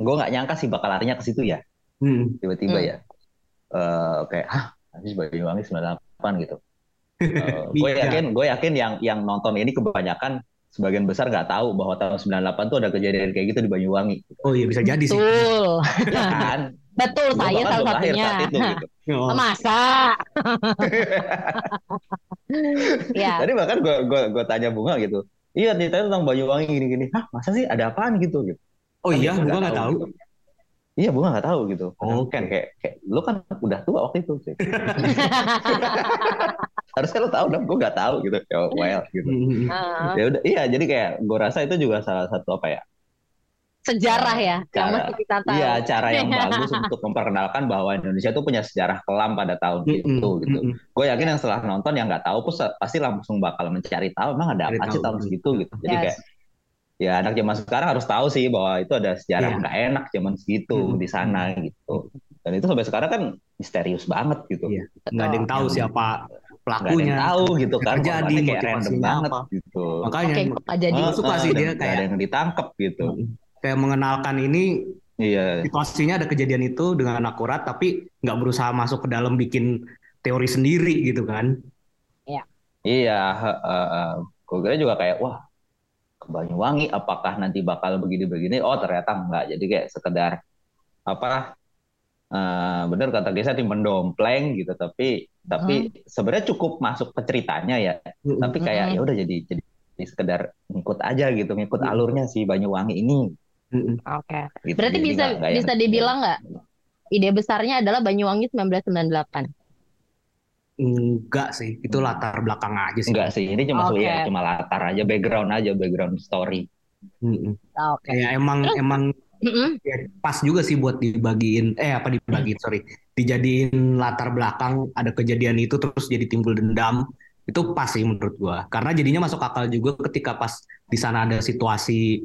gue nggak nyangka sih bakal larinya ke situ ya Hmm. tiba-tiba Hmm. ya Eh, kayak hah habis Banyuwangi 98 gitu [laughs] gue Iya. yakin gue yakin yang yang nonton ini kebanyakan sebagian besar nggak tahu bahwa tahun 98 tuh ada kejadian kayak gitu di Banyuwangi Oh iya bisa jadi sih. Betul. Ya kan [laughs] Betul, Gua saya salah satunya. saat itu gitu [laughs] Oh. Masa? Ya. tadi bahkan gue gue gue tanya bunga gitu iya ceritanya tentang Banyuwangi gini-gini hah masa sih ada apaan gitu gitu Oh iya, gua nggak tahu. Iya, bunga nggak tahu gitu. Oh, kan kayak, kayak lu kan udah tua waktu itu. sih. [laughs] Harusnya lu tahu dong, gue nggak tahu gitu. Ya, well gitu. Hmm. Ah, Ya udah, iya. Jadi kayak gue rasa itu juga salah satu apa ya? sejarah ya, yang Cara- kita tahu. Iya, cara yang [laughs] bagus untuk memperkenalkan bahwa Indonesia itu punya sejarah kelam pada tahun Mm-mm, itu gitu. Gue yakin yang setelah nonton yang nggak tahu pun pasti langsung bakal mencari tahu emang ada apa sih tahu. tahun segitu gitu. Jadi Yes. kayak ya anak zaman sekarang harus tahu sih bahwa itu ada sejarah Iya. nggak enak zaman segitu Mm-mm. di sana gitu. Dan itu sampai sekarang kan misterius banget gitu. Iya. Nggak ada yang tahu Yang- siapa Nggak ada yang pelakunya. tahu gitu kan. Kayak random banget gitu. Makanya Oke, apa jadi? Gua suka sih dia nggak ada kayak yang ditangkap gitu. kayak mengenalkan ini Iya. situasinya ada kejadian itu dengan akurat tapi nggak berusaha masuk ke dalam bikin teori sendiri gitu kan. Iya, gue kira juga kayak wah Banyuwangi apakah nanti bakal begini-begini? Oh ternyata enggak. Jadi kayak sekedar apa? Uh, bener kata Gesa tim mendompleng gitu. Tapi tapi Hmm. sebenarnya cukup masuk ke ceritanya ya. Mm-mm. Tapi kayak Mm-mm. ya udah jadi jadi sekedar ngikut aja gitu, ngikut Mm. alurnya si Banyuwangi ini. Mm-mm. Oke. Gitu. Berarti Jadi bisa yang- bisa dibilang nggak ide besarnya adalah Banyuwangi 1998. Enggak sih, itu latar belakang aja sih. Enggak sih, ini cuma Oke. ya, cuma latar aja, background aja, background story. Mm-mm. Oke. Ya emang Terus- emang Mm-mm. ya, pas juga sih buat dibagiin eh apa dibagiin sorry dijadiin latar belakang ada kejadian itu terus jadi timbul dendam itu pas sih menurut gua karena jadinya masuk akal juga ketika pas di sana ada situasi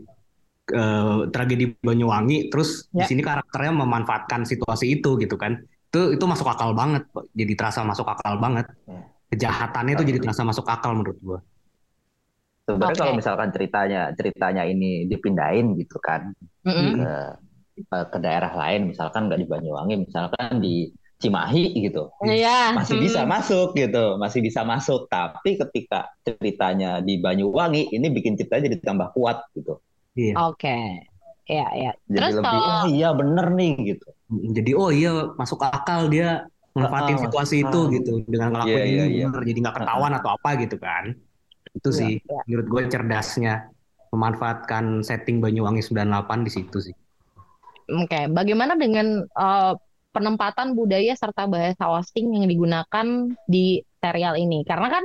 eh, tragedi Banyuwangi terus di Ya. sini karakternya memanfaatkan situasi itu gitu kan itu itu masuk akal banget jadi terasa masuk akal banget Ya. kejahatannya itu jadi terasa masuk akal menurut gua Sebenarnya Oke. kalau misalkan ceritanya ceritanya ini dipindahin gitu kan Mm-mm. ke eh, ke daerah lain, misalkan nggak di Banyuwangi, misalkan di Cimahi gitu, Iya. masih Mm. bisa masuk gitu, masih bisa masuk. Tapi ketika ceritanya di Banyuwangi, ini bikin ceritanya jadi tambah kuat gitu. iya Oke. Ya, ya. Jadi Terus lebih, kalau oh iya bener nih gitu. jadi oh iya masuk akal dia manfaatin Ah, ah, situasi masuk itu gitu dengan ngelakuin Iya, ini iya, iya. bener jadi nggak ketahuan atau apa gitu kan itu Iya, sih iya. menurut gue cerdasnya memanfaatkan setting Banyuwangi 98 di situ sih Oke, bagaimana dengan eh, penempatan budaya serta bahasa Osing yang digunakan di serial ini? Karena kan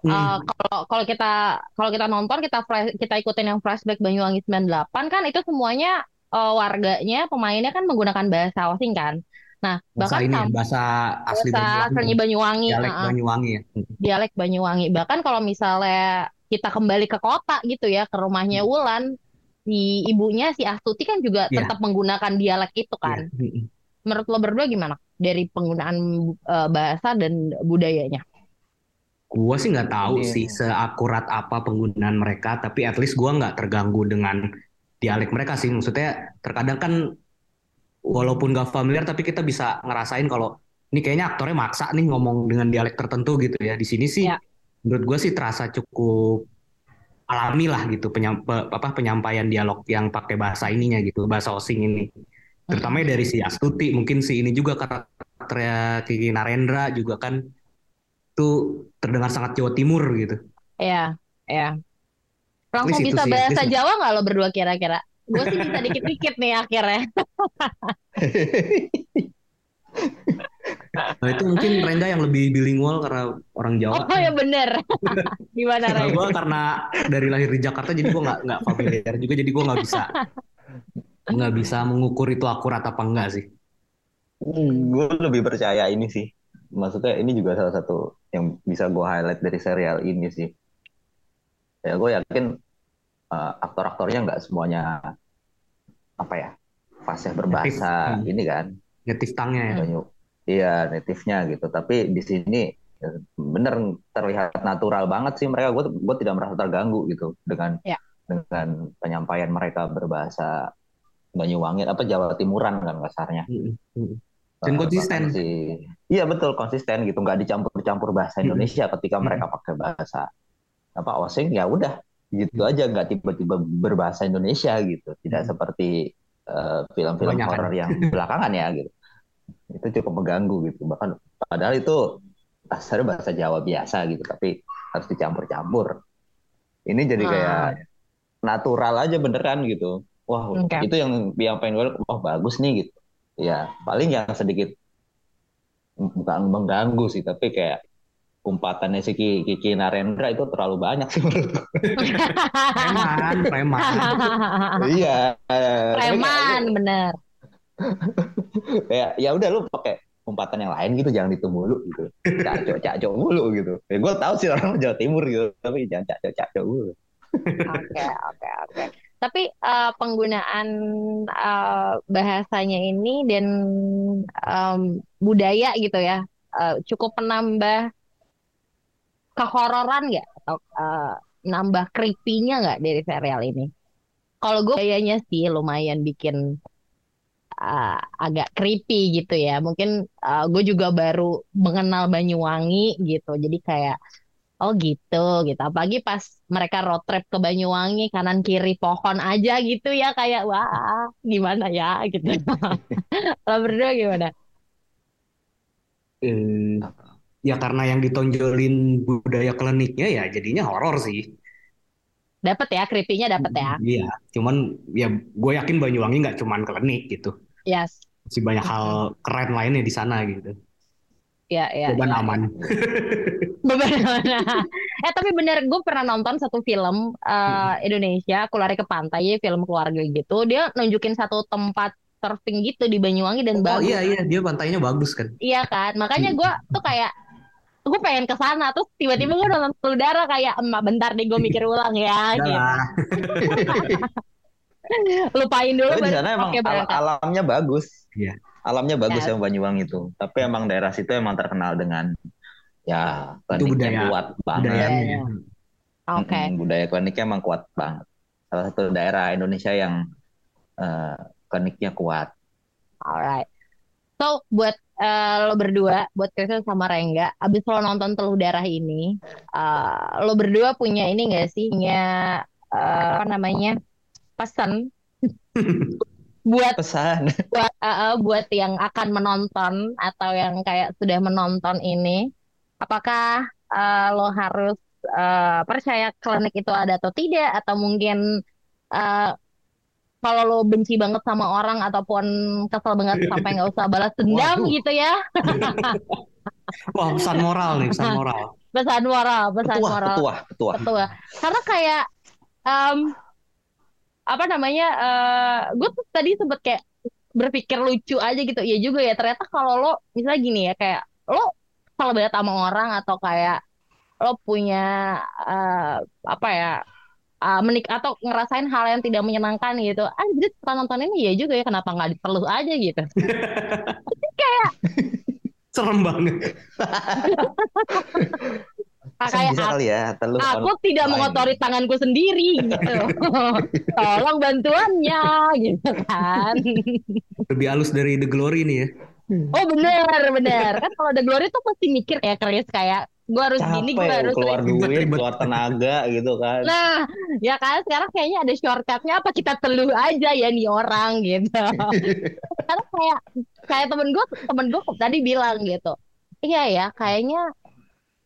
Hmm. eh, kalau kalau kita kalau kita nonton kita kita ikutin yang flashback Banyuwangi 98 kan itu semuanya eh, warganya pemainnya kan menggunakan bahasa Osing kan. Nah, bahasa bahkan ini ya, sam- bahasa asli bahasa Banyuwangi Banyuwangi, dialek uh-uh, Banyuwangi ya dialek Banyuwangi. Bahkan kalau misalnya kita kembali ke kota gitu ya, ke rumahnya Wulan, si ibunya si Astuti kan juga Iya. tetap menggunakan dialek itu kan. Iya. Mm-mm. Menurut lo berdua gimana dari penggunaan eh, bahasa dan budayanya? Gua sih nggak tahu Iya. sih seakurat apa penggunaan mereka, tapi at least gua nggak terganggu dengan dialek mereka sih. Maksudnya terkadang kan walaupun nggak familiar, tapi kita bisa ngerasain kalau ini kayaknya aktornya maksa nih ngomong dengan dialek tertentu gitu ya. Di sini sih, Ya. menurut gua sih terasa cukup alami lah gitu penyam- pe- apa penyampaian dialog yang pakai bahasa ininya gitu, bahasa Osing ini. Terutama dari si Astuti, mungkin si ini juga karakternya Kiki Narendra juga kan itu terdengar sangat Jawa Timur gitu. Ya, ya. Langsung bisa sih, bahasa least. Jawa nggak lo berdua kira-kira? Gue sih bisa dikit-dikit nih akhirnya. [laughs] Nah itu mungkin Renda yang lebih bilingual karena orang Jawa. Oh ya bener. [laughs] Gimana Kalau Ray? gue karena dari lahir di Jakarta jadi gue nggak nggak familiar juga jadi gue nggak bisa nggak bisa mengukur itu akurat apa enggak sih. gue lebih percaya ini sih. Maksudnya ini juga salah satu yang bisa gue highlight dari serial ini sih. Ya gue yakin uh, aktor-aktornya nggak semuanya apa ya fasih berbahasa Native. ini kan. Native tongue-nya ya. Banyak, iya native-nya gitu. Tapi di sini ya, bener terlihat natural banget sih mereka. Gue gue tidak merasa terganggu gitu dengan Ya. dengan penyampaian mereka berbahasa Banyuwangi apa Jawa Timuran kan kasarnya. Mm, mm. Dan Eh, konsisten. bahkan si- iya betul konsisten gitu, nggak dicampur-campur bahasa. Indonesia ketika mereka pakai bahasa apa Osing ya udah gitu aja nggak tiba-tiba berbahasa Indonesia gitu, tidak seperti eh, film-film Kebanyakan. horor yang belakangan ya gitu. Itu cukup mengganggu gitu, bahkan padahal itu dasarnya bahasa Jawa biasa gitu, tapi harus dicampur-campur. Ini jadi Ah. kayak natural aja beneran gitu. Wah, Oke. itu yang yang pengen gue, wah bagus nih gitu. Ya, paling yang sedikit bukan mengganggu sih, tapi kayak umpatannya si Ki- Kiki Narendra itu terlalu banyak sih menurut. Preman, preman. Iya. eh, Preman bener. kayak, kayak ya udah lu pakai umpatan yang lain gitu, jangan itu mulu gitu. Cacok cacok mulu gitu. Ya, gue tahu sih orang Jawa Timur gitu, tapi jangan cacok cacok mulu. Oke, oke, oke. Tapi eh, penggunaan eh, bahasanya ini dan em, budaya gitu ya, eh, cukup menambah kehororan nggak? Atau eh, nambah creepy-nya nggak dari serial ini? Kalau gue kayaknya sih lumayan bikin eh, agak creepy gitu ya. Mungkin gue juga baru mengenal Banyuwangi gitu, jadi kayak oh gitu gitu. Apalagi pas mereka road trip ke Banyuwangi kanan kiri pohon aja gitu ya kayak wah gimana ya gitu. [laughs] Kalau berdua gimana? Eh, ya karena yang ditonjolin budaya kliniknya ya jadinya horor sih. Dapat ya, creepy-nya dapat ya. Iya, cuman ya gue yakin Banyuwangi nggak cuman klinik gitu. Yes. Masih banyak hal keren lainnya di sana gitu. Ya, ya, Beban ya. aman. [laughs] Beban mana? Eh tapi bener gue pernah nonton satu film eh, Indonesia, Aku Lari ke Pantai, film keluarga gitu. Dia nunjukin satu tempat surfing gitu di Banyuwangi dan Oh bagus. iya iya dia pantainya bagus kan. Iya kan? Makanya gue tuh kayak gue pengen ke sana terus tiba-tiba gue nonton Telur Darah kayak emak bentar deh gue mikir [laughs] ulang ya gitu. [laughs] Lupain dulu Tapi di sana emang oke al- alamnya bagus. Iya. Alamnya bagus Ya. yang Banyuwangi itu. Tapi emang daerah situ emang terkenal dengan ya Itu kliniknya kuat banget. Budayanya. Iya. Oke. Mm-mm, budaya kliniknya emang kuat banget. Salah satu daerah Indonesia yang eh, kliniknya kuat. Alright. So, buat eh, lo berdua, buat Krisna sama Rengga, abis lo nonton Teluh Darah ini, eh, lo berdua punya ini gak sih, punya eh, apa namanya, pesan [laughs] buat Pesan. [laughs] buat eh, buat yang akan menonton atau yang kayak sudah menonton ini, apakah eh, lo harus eh, percaya klinik itu ada atau tidak, atau mungkin eh, kalau lo benci banget sama orang ataupun kesel banget sampai nggak usah balas dendam Waduh. gitu ya, [laughs] Wah pesan moral nih pesan moral. pesan moral, pesan Petuah, moral, petuah, petuah. betul. Karena kayak em, apa namanya, gue tuh tadi sempet kayak berpikir lucu aja gitu, ya juga ya ternyata kalau lo misalnya gini ya kayak lo kalau banget sama orang atau kayak lo punya eh, apa ya eh, menik atau ngerasain hal yang tidak menyenangkan gitu, anjir setelah nonton ini ya juga ya kenapa nggak diteluh aja gitu. [laughs] Serem banget. [laughs] Pesan kayak bisa aku, kali ya, teluh aku tidak mengotori tanganku sendiri gitu. [laughs] Tolong bantuannya gitu kan. Lebih halus dari The Glory nih ya. Oh bener bener kan kalau The Glory tuh pasti mikir ya Chris kayak gue harus gini gue capek harus keluar ini. duit, keluar tenaga gitu kan. Nah ya kan sekarang kayaknya ada shortcutnya apa kita teluh aja ya nih orang gitu. [laughs] Karena kayak kayak temen gue temen gue tadi bilang gitu. Iya ya kayaknya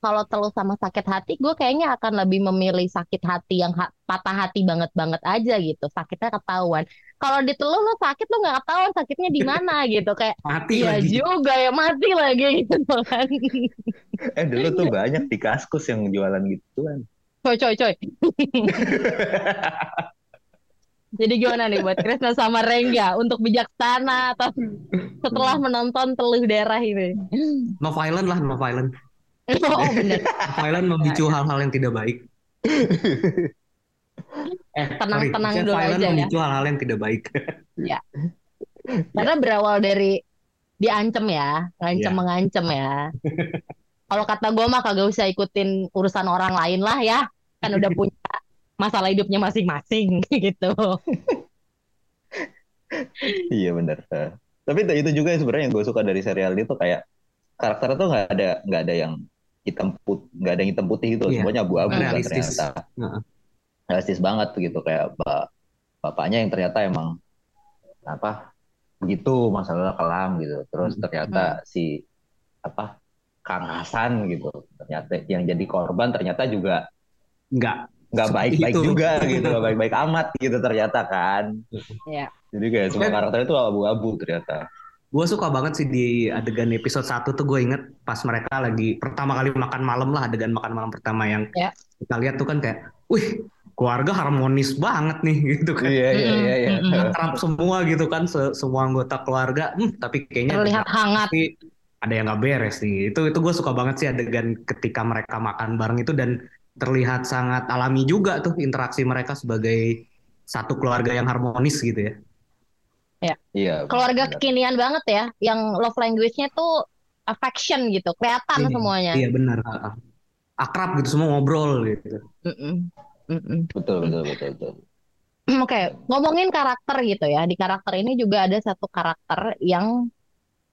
kalau teluh sama sakit hati gue kayaknya akan lebih memilih sakit hati yang ha- patah hati banget banget aja gitu. Sakitnya ketahuan. Kalau diteluh lo sakit lo nggak ketahuan sakitnya di mana [laughs] gitu. Kayak Mati iya lagi. juga ya mati lagi [laughs] gitu kan. [laughs] Eh dulu tuh banyak di kaskus yang jualan gituan. coy coy coy. Jadi gimana nih buat Krisna sama Rengga untuk bijaksana atau setelah menonton teluh darah ini? No violent lah, no violent. [laughs] oh bener No violent memicu hal-hal yang tidak baik. [laughs] Eh, Tenang- sorry, tenang dulu violent aja ya. memicu hal-hal yang tidak baik. [laughs] karena berawal dari diancem ya ngancem Iya. mengancem ya kalau kata gue mah kagak usah ikutin urusan orang lain lah ya kan udah punya masalah hidupnya masing-masing gitu Iya benar. Eh, Tapi itu itu juga sebenarnya yang gue suka dari serial itu kayak karakter tuh nggak ada nggak ada yang hitam put nggak ada yang hitam putih gitu, Iya. semuanya abu-abu kan ternyata. Heeh. Realistis banget gitu kayak ba- bapaknya yang ternyata emang apa begitu masalah kelam gitu. Terus Hmm. ternyata si apa Kang Hasan gitu ternyata yang jadi korban ternyata juga nggak Seperti baik-baik itu. juga gitu nggak baik-baik amat gitu ternyata kan Iya. jadi kayak semua karakter itu abu-abu ternyata Gue suka banget sih di adegan episode 1 tuh gue inget pas mereka lagi pertama kali makan malam lah adegan makan malam pertama yang Ya. kita lihat tuh kan kayak, wih keluarga harmonis banget nih [laughs] gitu kan. iya iya iya iya. Akrab semua gitu kan se- semua anggota keluarga, hmm, tapi kayaknya terlihat hangat tapi ada yang nggak beres nih. Itu itu gue suka banget sih adegan ketika mereka makan bareng itu dan terlihat sangat alami juga tuh interaksi mereka sebagai satu keluarga yang harmonis gitu ya. Iya keluarga benar. kekinian banget ya yang love language-nya tuh affection gitu kelihatan Iya, semuanya Iya benar. Ha-ha. Akrab gitu semua ngobrol gitu. Mm-mm. Mm-mm. betul betul betul betul [clears throat] Oke, ngomongin karakter gitu ya. Di karakter ini juga ada satu karakter yang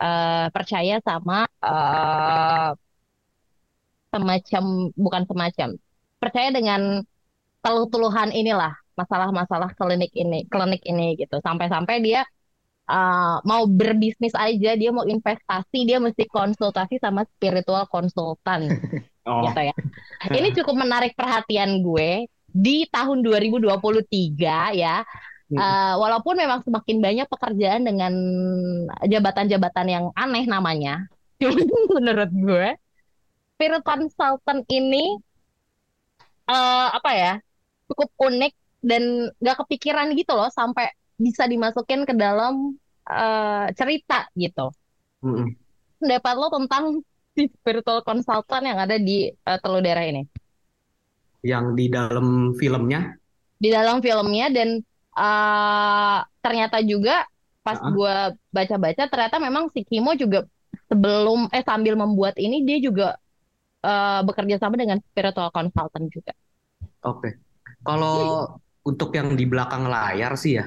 eh, percaya sama eh, semacam bukan semacam percaya dengan teluh-teluhan inilah masalah-masalah klinik ini klinik ini gitu sampai-sampai dia uh, mau berbisnis aja dia mau investasi dia mesti konsultasi sama spiritual konsultan [laughs] Oh, gitu ya. [laughs] Ini cukup menarik perhatian gue. Di tahun 2023 ya. Uh, walaupun memang semakin banyak pekerjaan dengan jabatan-jabatan yang aneh namanya [laughs] menurut gue spirit consultant ini eh apa ya cukup unik dan gak kepikiran gitu loh sampai bisa dimasukin ke dalam eh, cerita gitu. Pendapat lo tentang si spiritual consultant yang ada di eh, Telur Daerah ini? Yang di dalam filmnya, Di dalam filmnya dan eh, ternyata juga pas Ah. gue baca-baca ternyata memang si Kimo juga sebelum eh sambil membuat ini dia juga eh, bekerja sama dengan spiritual consultant juga. oke. Kalau untuk yang di belakang layar sih ya,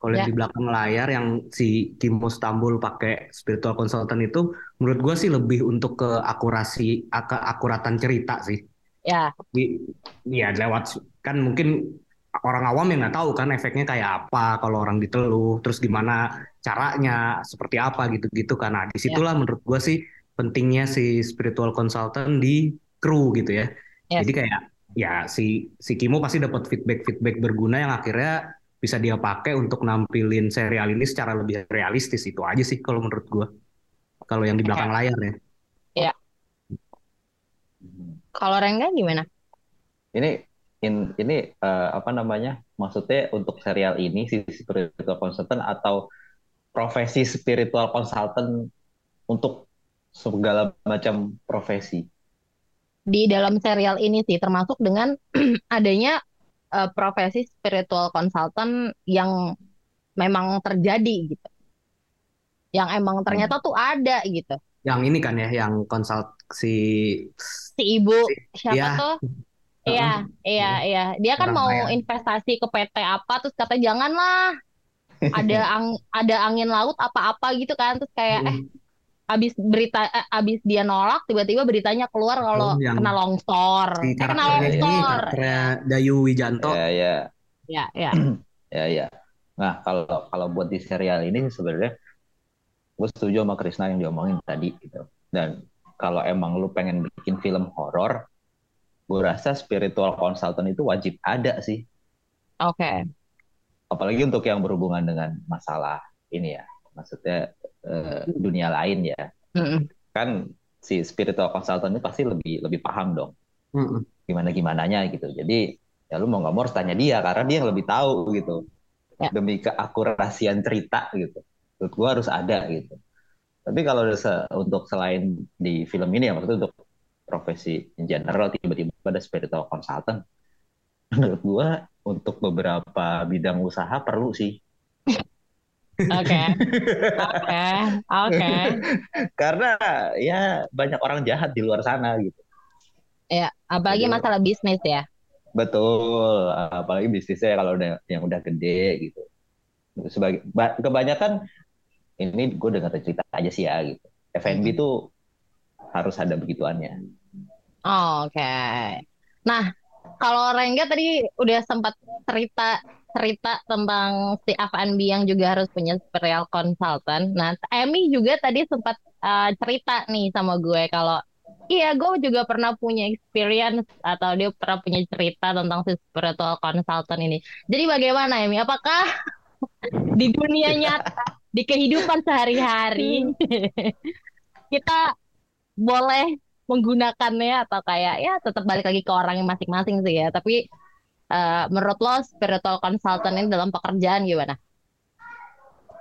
kalau yang Ya. di belakang layar yang si Kimo Stambul pakai spiritual consultant itu, menurut gue sih lebih untuk ke akurasi, keakuratan cerita sih. Ya, Di, ya lewat kan mungkin orang awam yang nggak tahu kan efeknya kayak apa kalau orang diteluh, terus gimana caranya, seperti apa gitu-gitu kan. Nah, di situlah menurut gue sih pentingnya si spiritual consultant di kru gitu ya. Yes. Jadi kayak ya si si Kimo pasti dapat feedback-feedback berguna yang akhirnya bisa dia pakai untuk nampilin serial ini secara lebih realistis itu aja sih kalau menurut gue. Kalau yang di belakang layar ya. kalau Rengga gimana? Ini in, ini eh, apa namanya? Maksudnya untuk serial ini si spiritual consultant atau profesi spiritual consultant untuk segala macam profesi. Di dalam serial ini sih termasuk dengan [clears throat] adanya eh, profesi spiritual consultant yang memang terjadi gitu. Yang emang ternyata tuh ada gitu. Yang ini kan ya, yang konsult si Si ibu siapa ya. tuh? [laughs] Iya, iya, iya. Dia kan Orang mau kaya. investasi ke PT apa terus kata janganlah. [laughs] Ada ang ada angin laut apa-apa gitu kan terus kayak eh abis berita eh, abis dia nolak tiba-tiba beritanya keluar kalau Oh, yang kena longsor. si Eh, kena ini longsor. karakternya Dayu Wijanto. Ya ya Ya, ya. [clears throat] ya ya. Nah kalau kalau buat di serial ini sebenarnya gue setuju sama Krisna yang diomongin tadi gitu. Dan kalau emang lu pengen bikin film horor, gue rasa spiritual consultant itu wajib ada sih. Oke. apalagi untuk yang berhubungan dengan masalah ini ya maksudnya eh, dunia lain ya. Mm-mm. kan si spiritual consultant ini pasti lebih lebih paham dong. Mm-mm. gimana gimananya gitu. Jadi ya lu mau nggak mau harus tanya dia karena dia yang lebih tahu gitu. Ya. demi keakurasian cerita gitu. Menurut gua harus ada gitu. Tapi kalau se- untuk selain di film ini ya maksudnya untuk profesi in general tiba-tiba ada spiritual consultant. Menurut gua untuk beberapa bidang usaha perlu sih [laughs] Oke. Oke. Oke. karena ya banyak orang jahat di luar sana gitu Ya, apalagi Jadi- masalah bisnis ya. betul apalagi bisnisnya kalau udah yang udah gede gitu sebagai ba- kebanyakan ini gue dengar cerita aja sih ya gitu F&B tuh harus ada begituannya Oh, Oke. Nah, kalau Rengga tadi udah sempat cerita cerita tentang si F&B yang juga harus punya spiritual consultant. Nah, Emmy juga tadi sempat uh, cerita nih sama gue kalau iya, gue juga pernah punya experience atau dia pernah punya cerita tentang si spiritual consultant ini. Jadi bagaimana Emmy? Apakah [laughs] di dunia nyata, di kehidupan sehari-hari [laughs] kita boleh menggunakannya atau kayak ya tetap balik lagi ke orang yang masing-masing sih ya. Tapi eh, menurut lo spiritual consultant ini dalam pekerjaan gimana?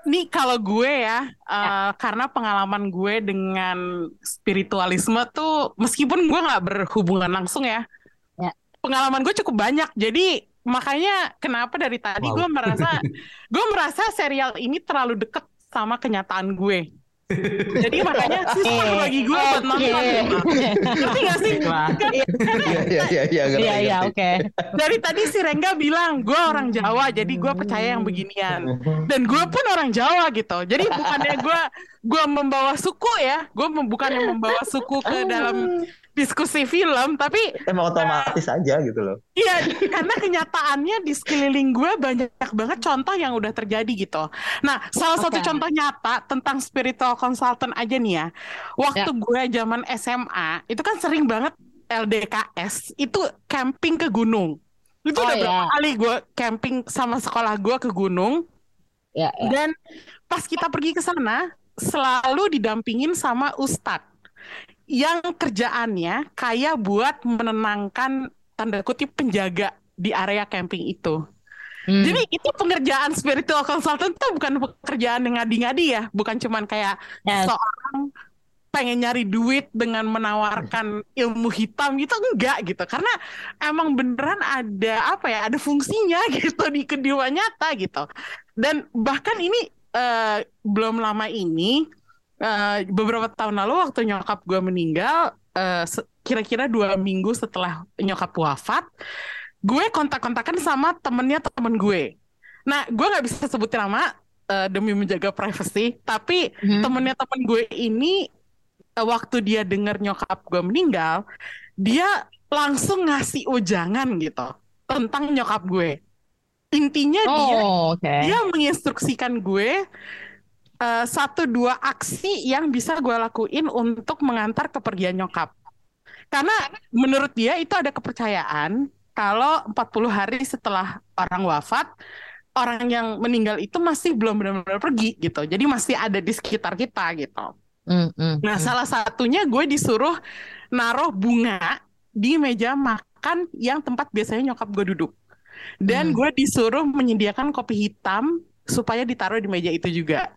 Nih kalau gue ya, eh, karena pengalaman gue dengan spiritualisme tuh, meskipun gue nggak berhubungan langsung ya, Ya. pengalaman gue cukup banyak. Jadi makanya kenapa dari tadi Wow. gue merasa, [laughs] gue merasa serial ini terlalu deket sama kenyataan gue. Jadi makanya susah bagi gue buat nonton. Ngerti gak sih? Baiklah. iya iya iya iya Iya iya oke. Dari tadi si Rengga bilang gue orang Jawa, jadi gue percaya yang beginian. Dan gue pun orang Jawa gitu. Jadi bukannya gue gue membawa suku ya, gue bukannya membawa suku ke dalam diskusi film, tapi emang otomatis aja gitu loh. Iya, karena kenyataannya di sekeliling gue banyak banget contoh yang udah terjadi gitu. Nah, salah satu Oke. contoh nyata tentang spiritual consultant aja nih ya. Waktu gue zaman SMA, itu kan sering banget LDKS, itu camping ke gunung. Itu Oh, udah berapa ya. kali gue camping sama sekolah gue ke gunung. Ya, ya. Dan pas kita pergi ke sana, selalu didampingin sama ustadz yang kerjaannya kayak buat menenangkan tanda kutip penjaga di area camping itu. Hmm. Jadi itu pengerjaan spiritual consultant itu bukan pekerjaan yang ngadi-ngadi ya, bukan cuman kayak Yes. seorang pengen nyari duit dengan menawarkan ilmu hitam gitu enggak gitu karena emang beneran ada apa ya ada fungsinya [laughs] gitu di kedua nyata gitu dan bahkan ini eh, belum lama ini eh, beberapa tahun lalu waktu nyokap gue meninggal se- kira-kira dua minggu setelah nyokap wafat gue kontak-kontakan sama temennya temen gue nah gue nggak bisa sebutin nama eh, demi menjaga privasi tapi Mhm. temennya temen gue ini eh, waktu dia dengar nyokap gue meninggal dia langsung ngasih ujangan gitu tentang nyokap gue intinya dia Oh, oke. dia menginstruksikan gue eh, satu dua aksi yang bisa gue lakuin untuk mengantar kepergian nyokap karena menurut dia itu ada kepercayaan kalau 40 hari setelah orang wafat orang yang meninggal itu masih belum benar-benar pergi gitu jadi masih ada di sekitar kita gitu Hmm, hmm, Nah, hmm. salah satunya gue disuruh naruh bunga di meja makan yang tempat biasanya nyokap gue duduk. Dan Hmm. gue disuruh menyediakan kopi hitam supaya ditaruh di meja itu juga.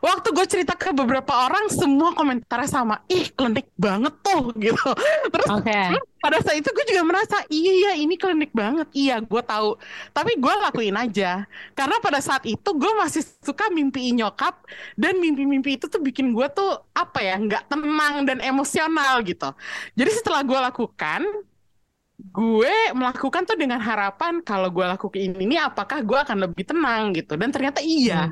Waktu gue cerita ke beberapa orang, semua komentarnya sama, ih klinik banget tuh [laughs] gitu. Terus Oke. pada saat itu gue juga merasa, iya ini klinik banget, iya gue tahu. Tapi gue lakuin aja, karena pada saat itu gue masih suka mimpiin nyokap dan mimpi-mimpi itu tuh bikin gue tuh apa ya, nggak tenang dan emosional gitu. Jadi setelah gue lakukan, gue melakukan tuh dengan harapan kalau gue lakuin ini, apakah gue akan lebih tenang gitu. Dan ternyata iya,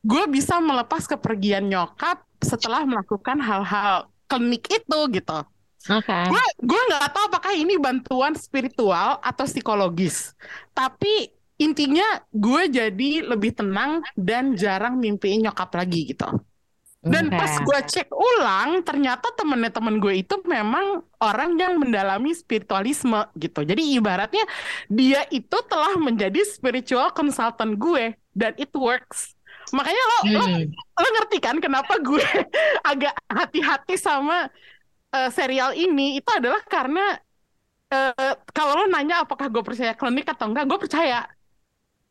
gue bisa melepas kepergian nyokap setelah melakukan hal-hal klinik itu gitu. Oke. gue gue nggak tahu apakah ini bantuan spiritual atau psikologis. Tapi intinya gue jadi lebih tenang dan jarang mimpiin nyokap lagi gitu. Dan Oke. pas gue cek ulang ternyata temennya temen gue itu memang orang yang mendalami spiritualisme gitu. Jadi ibaratnya dia itu telah menjadi spiritual consultant gue dan it works makanya lo lo Hmm. lo ngerti kan kenapa gue [laughs] agak hati-hati sama eh, serial ini itu adalah karena eh, kalau lo nanya apakah gue percaya klinik atau enggak gue percaya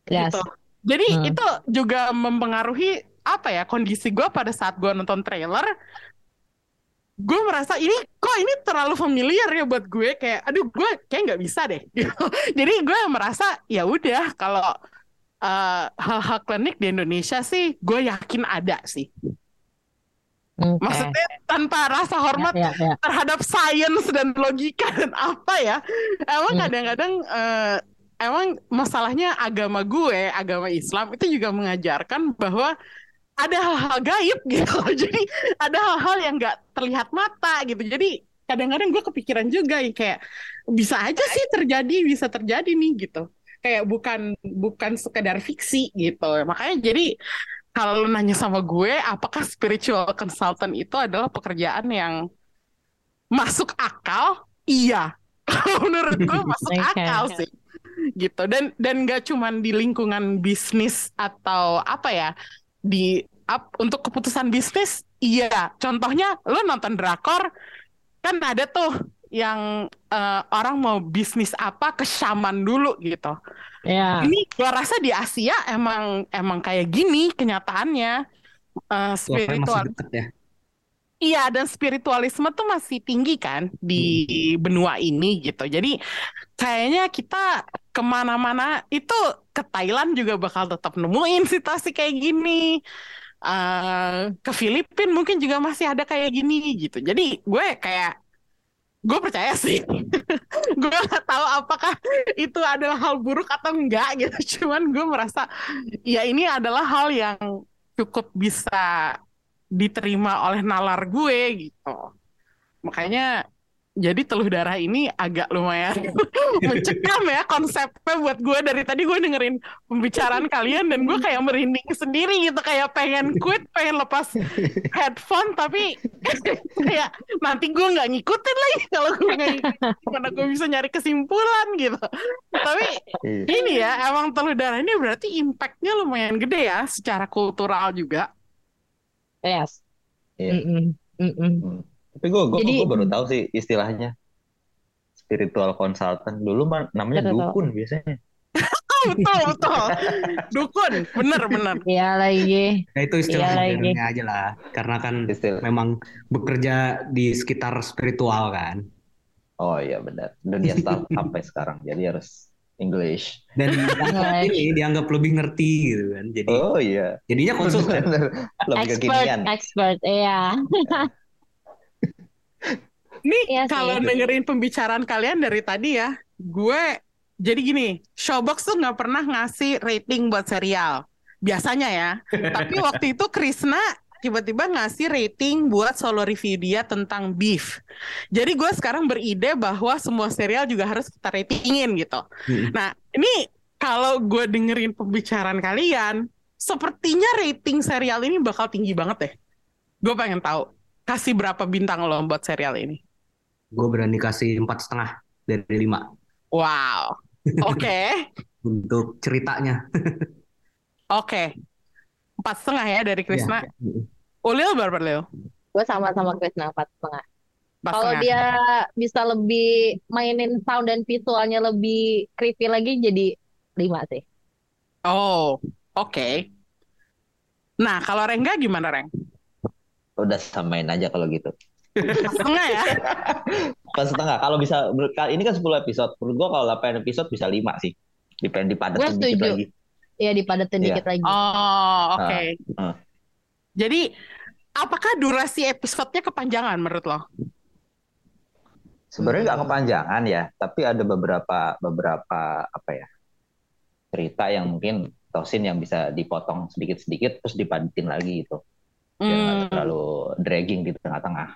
Yes. gitu jadi Hmm. itu juga mempengaruhi apa ya kondisi gue pada saat gue nonton trailer gue merasa ini kok ini terlalu familiar ya buat gue kayak aduh gue kayak nggak bisa deh [laughs] gitu. jadi gue merasa ya udah kalau eh, hal-hal klinik di Indonesia sih gue yakin ada sih Oke. maksudnya tanpa rasa hormat Ya, ya, ya. terhadap sains dan logika dan apa ya emang Hmm. kadang-kadang eh, emang masalahnya agama gue agama Islam itu juga mengajarkan bahwa ada hal-hal gaib gitu [laughs] jadi ada hal-hal yang nggak terlihat mata gitu jadi kadang-kadang gue kepikiran juga yang kayak bisa aja sih terjadi bisa terjadi nih gitu kayak bukan bukan sekedar fiksi gitu. Makanya jadi kalau lu nanya sama gue apakah spiritual consultant itu adalah pekerjaan yang masuk akal? Iya. [laughs] Menurut gue [laughs] masuk akal sih. Gitu. Dan dan gak cuman di lingkungan bisnis atau apa ya di up, untuk keputusan bisnis iya. Contohnya lo nonton drakor kan ada tuh yang eh, orang mau bisnis apa ke shaman dulu gitu Ya. ini gua rasa di Asia emang emang kayak gini kenyataannya Levelnya spiritual ya. Iya, dan spiritualisme tuh masih tinggi kan di benua ini gitu. Jadi kayaknya kita ke mana-mana itu ke Thailand juga bakal tetap nemuin situasi kayak gini. Eh, ke Filipina mungkin juga masih ada kayak gini gitu. Jadi gue kayak gue percaya sih. [laughs] gue nggak tahu apakah itu adalah hal buruk atau enggak gitu. [laughs] Cuman gue merasa ya ini adalah hal yang cukup bisa diterima oleh nalar gue gitu. Makanya jadi teluh darah ini agak lumayan [laughs] mencekam ya konsepnya buat gue dari tadi gue dengerin pembicaraan kalian dan gue kayak merinding sendiri gitu kayak pengen quit pengen lepas headphone tapi [laughs] kayak nanti gue nggak ngikutin lagi kalau gue nggak ngikutin mana gue bisa nyari kesimpulan gitu tapi Iya. ini ya emang teluh darah ini berarti impactnya lumayan gede ya secara kultural juga Yes. Iya. Mm-mm. Mm-mm. Hmm. Tapi gue gue Jadi- baru tahu sih istilahnya spiritual consultant dulu mah namanya Betul. dukun biasanya. oh, [laughs] betul betul dukun bener bener Iya lagi. Ya itu istilah modernnya aja lah. Karena kan Istilah. memang bekerja di sekitar spiritual kan. Oh iya benar. Dunia startup [laughs] sampai sekarang jadi harus English. Dan [laughs] ini dianggap lebih ngerti gitu kan. Jadi Oh iya. jadinya konsultan. Lebih Expert, kekinian. expert, iya. Nih Iya sih. kalau dengerin pembicaraan kalian dari tadi ya, gue jadi gini, Showbox tuh nggak pernah ngasih rating buat serial. Biasanya ya. [laughs] Tapi waktu itu Krisna tiba-tiba ngasih rating buat solo review dia tentang Beef. Jadi gue sekarang beride bahwa semua serial juga harus kita ratingin gitu. Mm. Nah, ini kalau gue dengerin pembicaraan kalian, sepertinya rating serial ini bakal tinggi banget deh. Gue pengen tahu, kasih berapa bintang lo buat serial ini? Gue berani kasih empat setengah dari lima Wow. Oke, [laughs] untuk ceritanya. [laughs] oke. Empat setengah ya dari Krisna. Iya. Ulil berapa Lil? Gue sama-sama Krisna empat setengah. Kalau dia bisa lebih mainin sound dan visualnya lebih creepy lagi jadi lima sih. Oh, oke. Nah, kalau Rengga gimana Reng? Udah samain aja kalau gitu. Setengah ya? [laughs] Pas setengah. Kalau bisa ini kan 10 episode. Menurut gua kalau 8 episode bisa 5 sih. Dipend Gua dipadatin dikit setuju. lagi. Iya dipadatin Iya. dikit lagi. Oh, oke. ah. Jadi, apakah durasi episodenya kepanjangan menurut lo? Sebenarnya nggak kepanjangan ya, tapi ada beberapa beberapa apa ya cerita yang mungkin atau scene yang bisa dipotong sedikit-sedikit terus dipadatin lagi gitu. Biar nggak Hmm. terlalu dragging di tengah-tengah.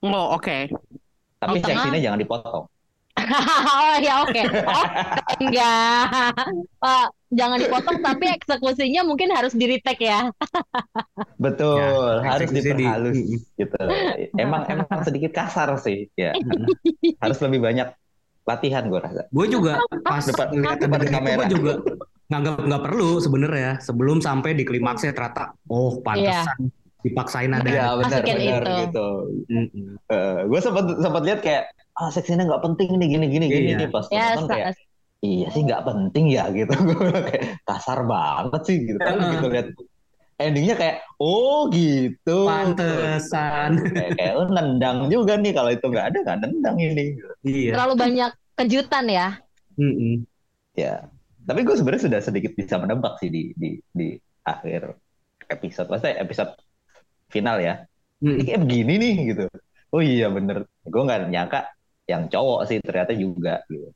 Oh, oke. Tapi Di tengah? seksinya jangan dipotong. [laughs] oh ya oke. Oh enggak. Pak, jangan dipotong tapi eksekusinya mungkin harus di retake ya. [laughs] Betul, Ya, harus di- diperhalus Mm-mm. gitu. Emang emang sedikit kasar sih, ya. Harus lebih banyak latihan gue rasa. Gue juga pas Depan- ngeliat depan kamera. gue juga nganggap nggak perlu sebenarnya sebelum sampai di klimaksnya ternyata oh pantesan dipaksain ada Iya benar Masukin benar itu. gitu. Mm-mm. gue sempat sempat lihat kayak ah seksinya nggak penting nih gini gini gini Iya. nih pas Ya, nonton kayak iya sih nggak penting ya gitu [laughs] gue kayak kasar banget sih gitu kan Heeh. gitu lihat endingnya kayak oh gitu pantesan kayak, kayak oh, nendang juga nih kalau itu nggak ada nggak nendang ini iya terlalu banyak kejutan ya. Mm-mm. ya tapi gue sebenarnya sudah sedikit bisa menebak sih di di di akhir episode. Maksudnya episode final ya. Ini kayak begini nih gitu. Oh iya bener. Gue nggak nyangka yang cowok sih ternyata juga gitu.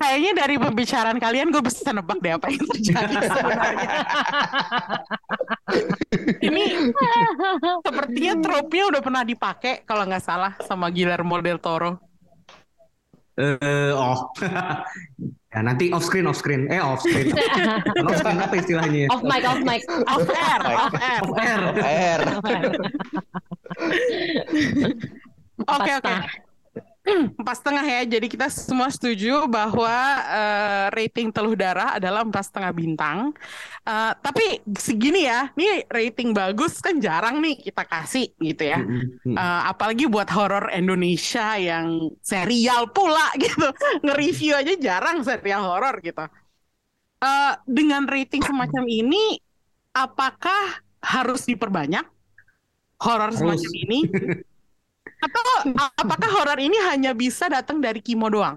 Kayaknya dari pembicaraan kalian gue bisa nebak deh apa yang terjadi [laughs] sebenarnya. Ini sepertinya trope-nya udah pernah dipakai kalau nggak salah sama Guillermo del Toro. Eh, oh [laughs] ya nanti off screen off screen. Eh off screen. [laughs] Off screen apa istilahnya? Off mic, off mic. Off air, off air. off air. Air. Oke oke. [clears throat] Empat setengah ya. Jadi kita semua setuju bahwa eh, rating teluh darah adalah empat setengah bintang. Eh, tapi segini ya, ini rating bagus kan jarang nih kita kasih gitu ya. Eh, apalagi buat horor Indonesia yang serial pula [laughs] gitu. Nge-review aja jarang serial horor gitu. Eh, dengan rating semacam ini, apakah harus diperbanyak horor semacam ini? [laughs] Atau apakah horor ini hanya bisa datang dari Kimo doang?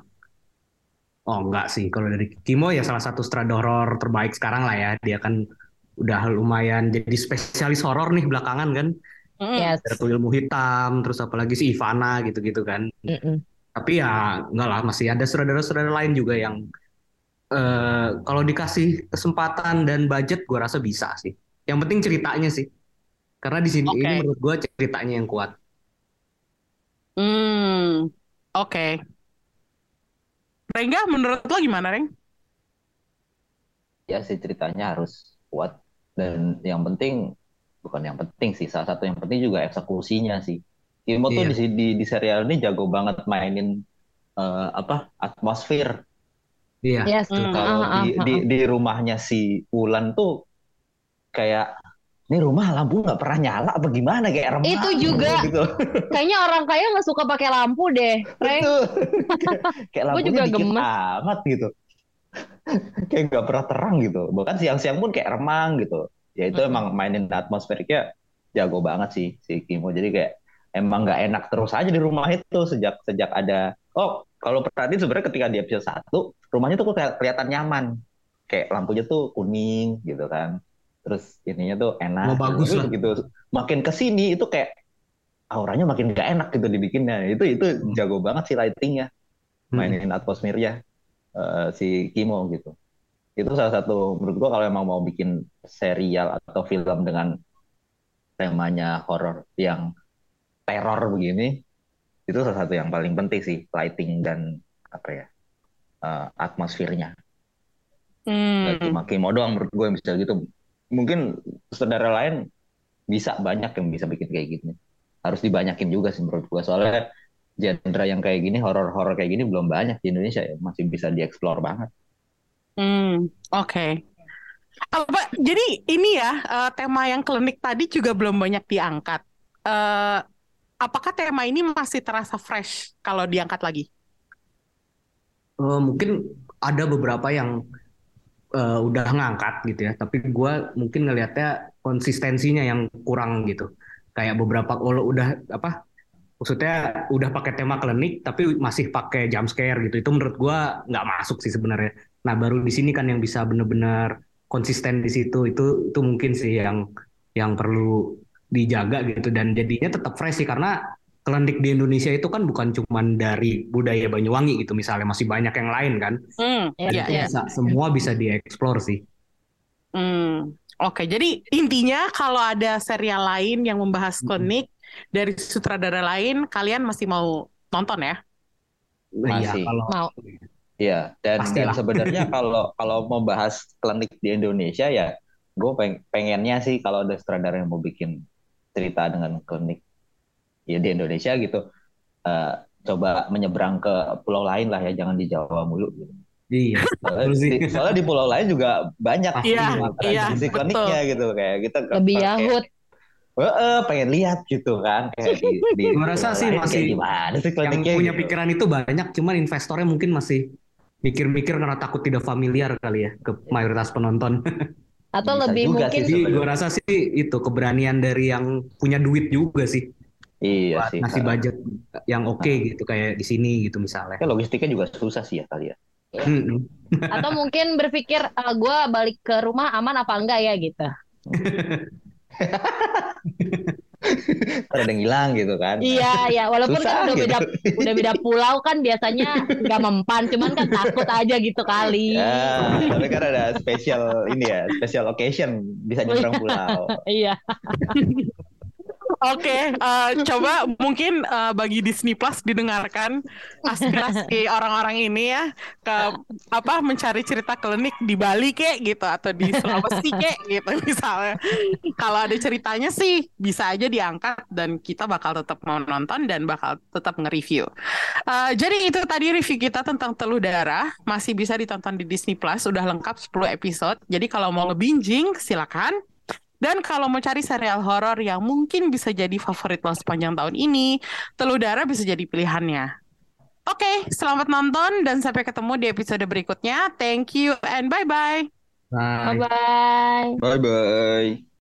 Oh enggak sih, kalau dari Kimo ya salah satu strada horor terbaik sekarang lah ya. Dia kan udah lumayan jadi spesialis horor nih belakangan kan. Yes. Ada tuh ilmu hitam, terus apalagi si Ivana gitu-gitu kan. Mm-mm. Tapi ya enggak lah, masih ada saudara-saudara lain juga yang eh kalau dikasih kesempatan dan budget gua rasa bisa sih. Yang penting ceritanya sih. Karena di sini Oke. ini menurut gua ceritanya yang kuat. Hmm, oke. Rengga, menurut lo gimana, Reng? Ya sih ceritanya harus kuat dan yang penting bukan yang penting sih salah satu yang penting juga eksekusinya sih. Kimo tuh Iya. di, di di serial ini jago banget mainin eh, apa atmosfer. Iya. Yes. Hmm. Kalau Ah, ah, di, ah, di ah. di rumahnya si Ulan tuh kayak ini rumah lampu nggak pernah nyala apa gimana kayak remang Itu juga. gitu. [laughs] Kayaknya orang kaya nggak suka pakai lampu deh. Betul. [laughs] kayak lampunya juga dikit gemes. amat gitu. [laughs] kayak nggak pernah terang gitu. Bahkan siang-siang pun kayak remang gitu. Ya itu Mm-mm. emang mainin atmosferiknya jago banget sih si Kimo. Jadi kayak emang nggak enak terus aja di rumah itu sejak sejak ada. Oh kalau perhatiin sebenarnya ketika di episode satu rumahnya tuh kayak kelihatan nyaman. Kayak lampunya tuh kuning gitu kan. Terus ininya tuh enak. Oh, bagus Tapi lah. begitu makin ke sini itu kayak auranya makin nggak enak gitu dibikinnya. Itu itu jago banget sih lightingnya Hmm. mainin atmosfernya eh, si Kimo gitu. Itu salah satu menurut gua kalau emang mau bikin serial atau film dengan temanya horor yang teror begini, itu salah satu yang paling penting sih lighting dan apa ya eh, atmosfernya. Hmm, cuma Kimo doang menurut gue yang bisa gitu. Mungkin saudara lain bisa banyak yang bisa bikin kayak gini. Harus dibanyakin juga sih menurut gue soalnya genre yang kayak gini horor-horor kayak gini belum banyak di Indonesia ya masih bisa dieksplor banget. hmm, oke. Apa? Jadi ini ya eh, tema yang klinik tadi juga belum banyak diangkat. Eh, apakah tema ini masih terasa fresh kalau diangkat lagi? Eh, mungkin ada beberapa yang eh, udah ngangkat gitu ya, tapi gua mungkin ngelihatnya konsistensinya yang kurang gitu. Kayak beberapa kalau udah apa, maksudnya udah pakai tema klinik tapi masih pakai jump scare gitu. Itu menurut gua nggak masuk sih sebenarnya. Nah baru di sini kan yang bisa bener-bener konsisten di situ. Itu itu mungkin sih yang yang perlu dijaga gitu dan jadinya tetap fresh sih karena klinik di Indonesia itu kan bukan cuman dari budaya Banyuwangi gitu misalnya masih banyak yang lain kan Hmm, iya, itu iya. bisa semua bisa dieksplor sih Hmm, oke. Jadi intinya kalau ada serial lain yang membahas klinik dari sutradara lain, kalian masih mau nonton ya? Nah, iya Masih. kalau Mau. Iya, dan, dan sebenarnya [laughs] kalau kalau mau bahas klinik di Indonesia ya, gue peng- pengennya sih kalau ada sutradara yang mau bikin cerita dengan klinik ya di Indonesia gitu, eh, coba menyeberang ke pulau lain lah ya, jangan di Jawa mulu. Gitu. iya Soalnya, di, soalnya di pulau lain juga banyak Pasti Iya, iya, kliniknya gitu kayak kita Lebih kayak, Yahut. "Heeh, pengen lihat gitu kan kayak di, di Gua rasa sih masih gimana sih yang punya gitu. pikiran itu banyak cuman investornya mungkin masih mikir-mikir karena takut tidak familiar kali ya ke mayoritas penonton Atau Bisa lebih juga mungkin sih gue rasa sih itu keberanian dari yang punya duit juga sih Iya buat sih. ngasih budget yang oke gitu kayak di sini gitu misalnya Kan logistiknya juga susah sih ya kali ya. [laughs] Atau mungkin berpikir gue balik ke rumah aman apa enggak ya gitu. [laughs] Ada yang hilang gitu kan. Iya, ya walaupun Susah kan udah gitu. beda [laughs] udah beda pulau kan biasanya nggak mempan, cuman kan takut aja gitu kali. Ya, tapi kan ada special ini ya, special occasion bisa nyebrang pulau. Iya. Oke, eh, coba mungkin eh, bagi Disney Plus didengarkan aspirasi [laughs] orang-orang ini ya ke apa mencari cerita klinik di Bali kek gitu atau di Sulawesi kek gitu [laughs] misalnya. Kalau ada ceritanya sih bisa aja diangkat dan kita bakal tetap mau nonton dan bakal tetap nge-review. Eh, jadi itu tadi review kita tentang Teluh Darah masih bisa ditonton di Disney Plus udah lengkap 10 episode. Jadi kalau mau nge-binging silakan. Dan kalau mau cari serial horor yang mungkin bisa jadi favorit lo sepanjang tahun ini, Teluh Darah bisa jadi pilihannya. Oke, selamat nonton dan sampai ketemu di episode berikutnya. Thank you and bye-bye. Bye. Bye bye. Bye bye.